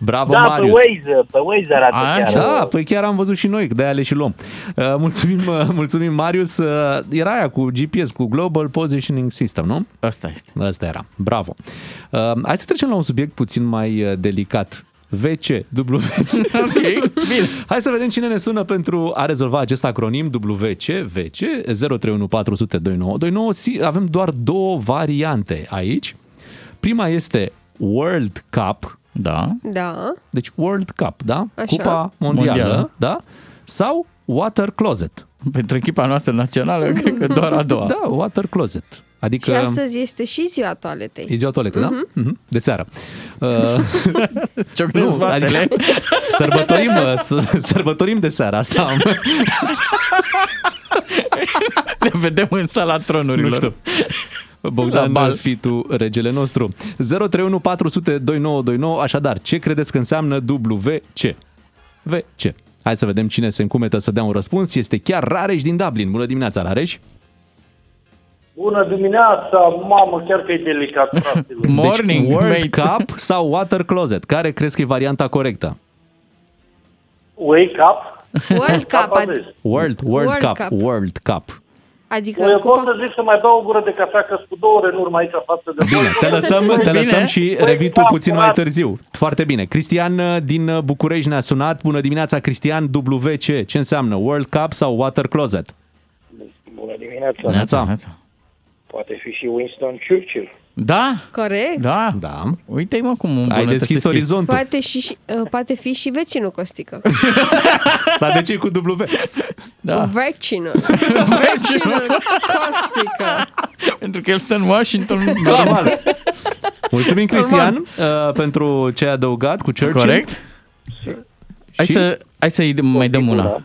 Bravo,
Da, pe
Marius.
Waze, pe Waze arată
Așa.
chiar.
Da, păi chiar am văzut și noi, de ale și luăm. Uh, mulțumim, uh, mulțumim, Marius. Uh, era aia cu GPS, cu Global Positioning System, nu?
Asta este.
Asta era. Bravo. Uh, hai să trecem la un subiect puțin mai uh, delicat. VC, W. (laughs)
Ok, bine.
Hai să vedem cine ne sună pentru a rezolva acest acronim WC, VC, 031402929. Si- Avem doar două variante aici. Prima este World Cup,
Da.
Da.
deci World Cup, da?
Așa.
Cupa mondială,
Mondială.
da? Sau Water Closet.
Pentru echipa noastră națională, cred că doar a doua.
Da, Water Closet.
Și
Adică
astăzi este și ziua toaletei.
e ziua toaletă, da? Mhm. De seară. Uh, (laughs)
Ciocnesc vasele.
adică (laughs) sărbătorim, uh, s- sărbătorim de seară asta. Am, (laughs)
Ne vedem în sala
nu
tronurilor.
știu. Bogdan,
La bal.
fi tu regele nostru. 031 400 2929. Așadar, ce credeți că înseamnă WC? VC. Hai să vedem cine se încumetă să dea un răspuns. Este chiar Rareș din Dublin. Bună dimineața, Rareș.
Bună dimineața, mamă, chiar că e delicat, (laughs) fraților.
Morning,
deci, World
mate.
Cup sau Water Closet? Care crezi că e varianta corectă?
Wake up.
World Cup,
Apa
ad-
vezi.
World, World,
World
Cup,
Cup.
World Cup.
Adică
Eu pot
cupa...
să zic să mai beau o gură de cafea, că sunt cu două ore în urmă aici față de
Bine, te lăsăm, te
Bine.
lăsăm și
Păi,
revii tu
da,
puțin
da.
mai târziu. Foarte bine. Cristian uh, din uh, București ne-a sunat. Bună dimineața, Cristian. WC. Ce înseamnă? World Cup sau Water Closet?
Bună dimineața.
Neața.
Neața.
Poate fi și Winston Churchill.
Da?
Corect?
Da.
Da.
Uite-i mă cum
Ai
îmbunătățesc
deschis
eu.
orizontul.
Poate, și, și- uh, poate fi și vecinul Costică. (laughs)
Dar de ce e cu W?
Da.
Vecinul. (laughs) vecinul Costică.
Pentru că el stă în Washington. (laughs)
Normal. Mulțumim, Cristian, uh, pentru ce ai adăugat cu Churchill.
Corect. Hai
Și-
să, hai să-i mai dăm una.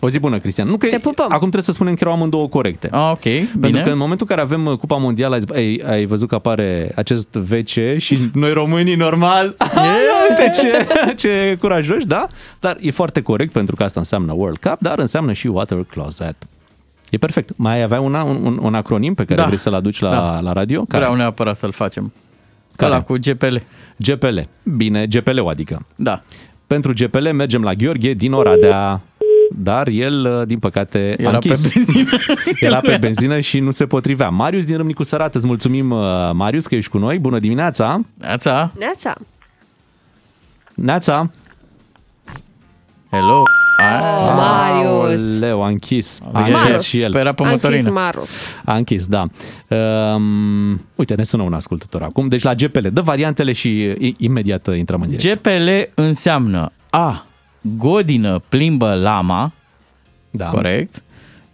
O zi bună, Cristian. Nu că
Te pupăm.
acum trebuie să spunem că erau amândouă corecte.
Ah, ok,
Pentru
bine.
că în momentul în care avem uh, Cupa Mondială, ai, zis, ai, ai văzut că apare acest VC și (laughs) noi românii normal, (laughs) uite ce, (laughs) ce curajoși, da? Dar e foarte corect pentru că asta înseamnă World Cup, dar înseamnă și Water Closet. E perfect. Mai avea una, un, un, un acronim pe care
Da.
vrei să-l aduci la,
Da.
la radio?
Vreau neapărat să-l facem.
Care?
Ăla cu GPL.
GPL. Bine, GPL-ul adică.
Da.
Pentru GPL mergem la Gheorghe din Oradea, dar el, din păcate, a
Era pe
închis.
benzină. (laughs)
Era pe benzină și nu se potrivea. Marius din Râmnicu Sărat, îți mulțumim, uh, Marius, că ești cu noi. Bună dimineața!
Neața!
Neața.
Neața!
Hello!
Oh, Marius.
Leu, a închis. A
Marius.
închis și el.
Spera pe
A închis
motorină.
Marus.
A închis, da. Um, uite, ne sună un ascultător acum. Deci la GPL, dă variantele și i- imediat uh, intrăm în direct.
GPL înseamnă A. Godină plimbă lama.
Da.
Corect.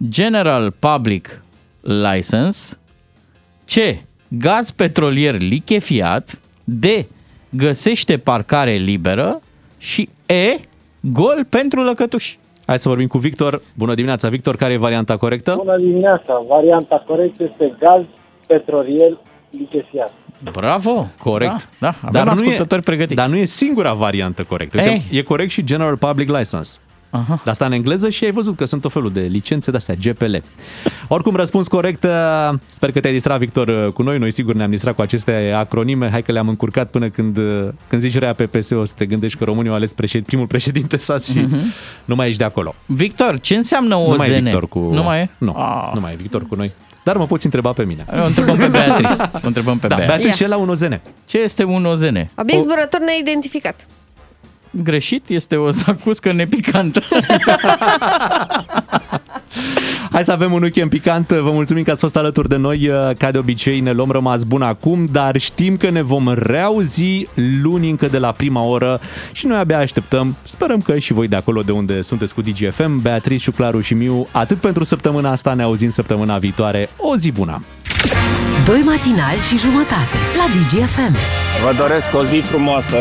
General Public License. C. Gaz petrolier lichefiat. D. Găsește parcare liberă. Și E. Gol pentru lăcătuși.
Hai să vorbim cu Victor. Bună dimineața, Victor. Care e varianta corectă?
Bună dimineața! Varianta corectă este gaz petrolier lichefiat.
Bravo!
Corect.
Da, da avem ascultători
nu e, pregătiți. Dar nu e singura variantă corectă. Uite,
Ei.
e corect și General Public License.
Aha.
Dar asta în engleză și ai văzut că sunt tot felul de licențe de-astea, GPL. Oricum, răspuns corect. uh, Sper că te-ai distrat, Victor, uh, cu noi. Noi sigur ne-am distrat cu aceste acronime. Hai că le-am încurcat până când, uh, când zici rea pe PS, o să te gândești că România a ales președ, primul președinte (laughs) SAS și
Mhm.
nu mai ești de acolo.
Victor, ce înseamnă
Nu mai e
OZN?
Victor cu...
Nu mai e?
Nu, nu mai e Victor cu noi. Dar mă poți întreba pe mine.
O întrebăm pe Beatrice. (laughs) O întrebăm pe
Da,
Bea.
Beatrice
Ia.
și el la un OZN.
Ce este un OZN?
Abia zburător ne-a identificat.
Greșit, este o zacuscă nepicantă. (laughs)
Hai să avem un weekend picant. Vă mulțumim că ați fost alături de noi. Ca de obicei ne luăm rămas bun acum, dar știm că ne vom reauzi luni încă de la prima oră și noi abia așteptăm. Sperăm că și voi de acolo de unde sunteți cu DGFM, Beatrice, Claru și Miu, atât pentru săptămâna asta, ne auzim săptămâna viitoare. O zi bună!
Doi matinali și jumătate la DGFM.
Vă doresc o zi frumoasă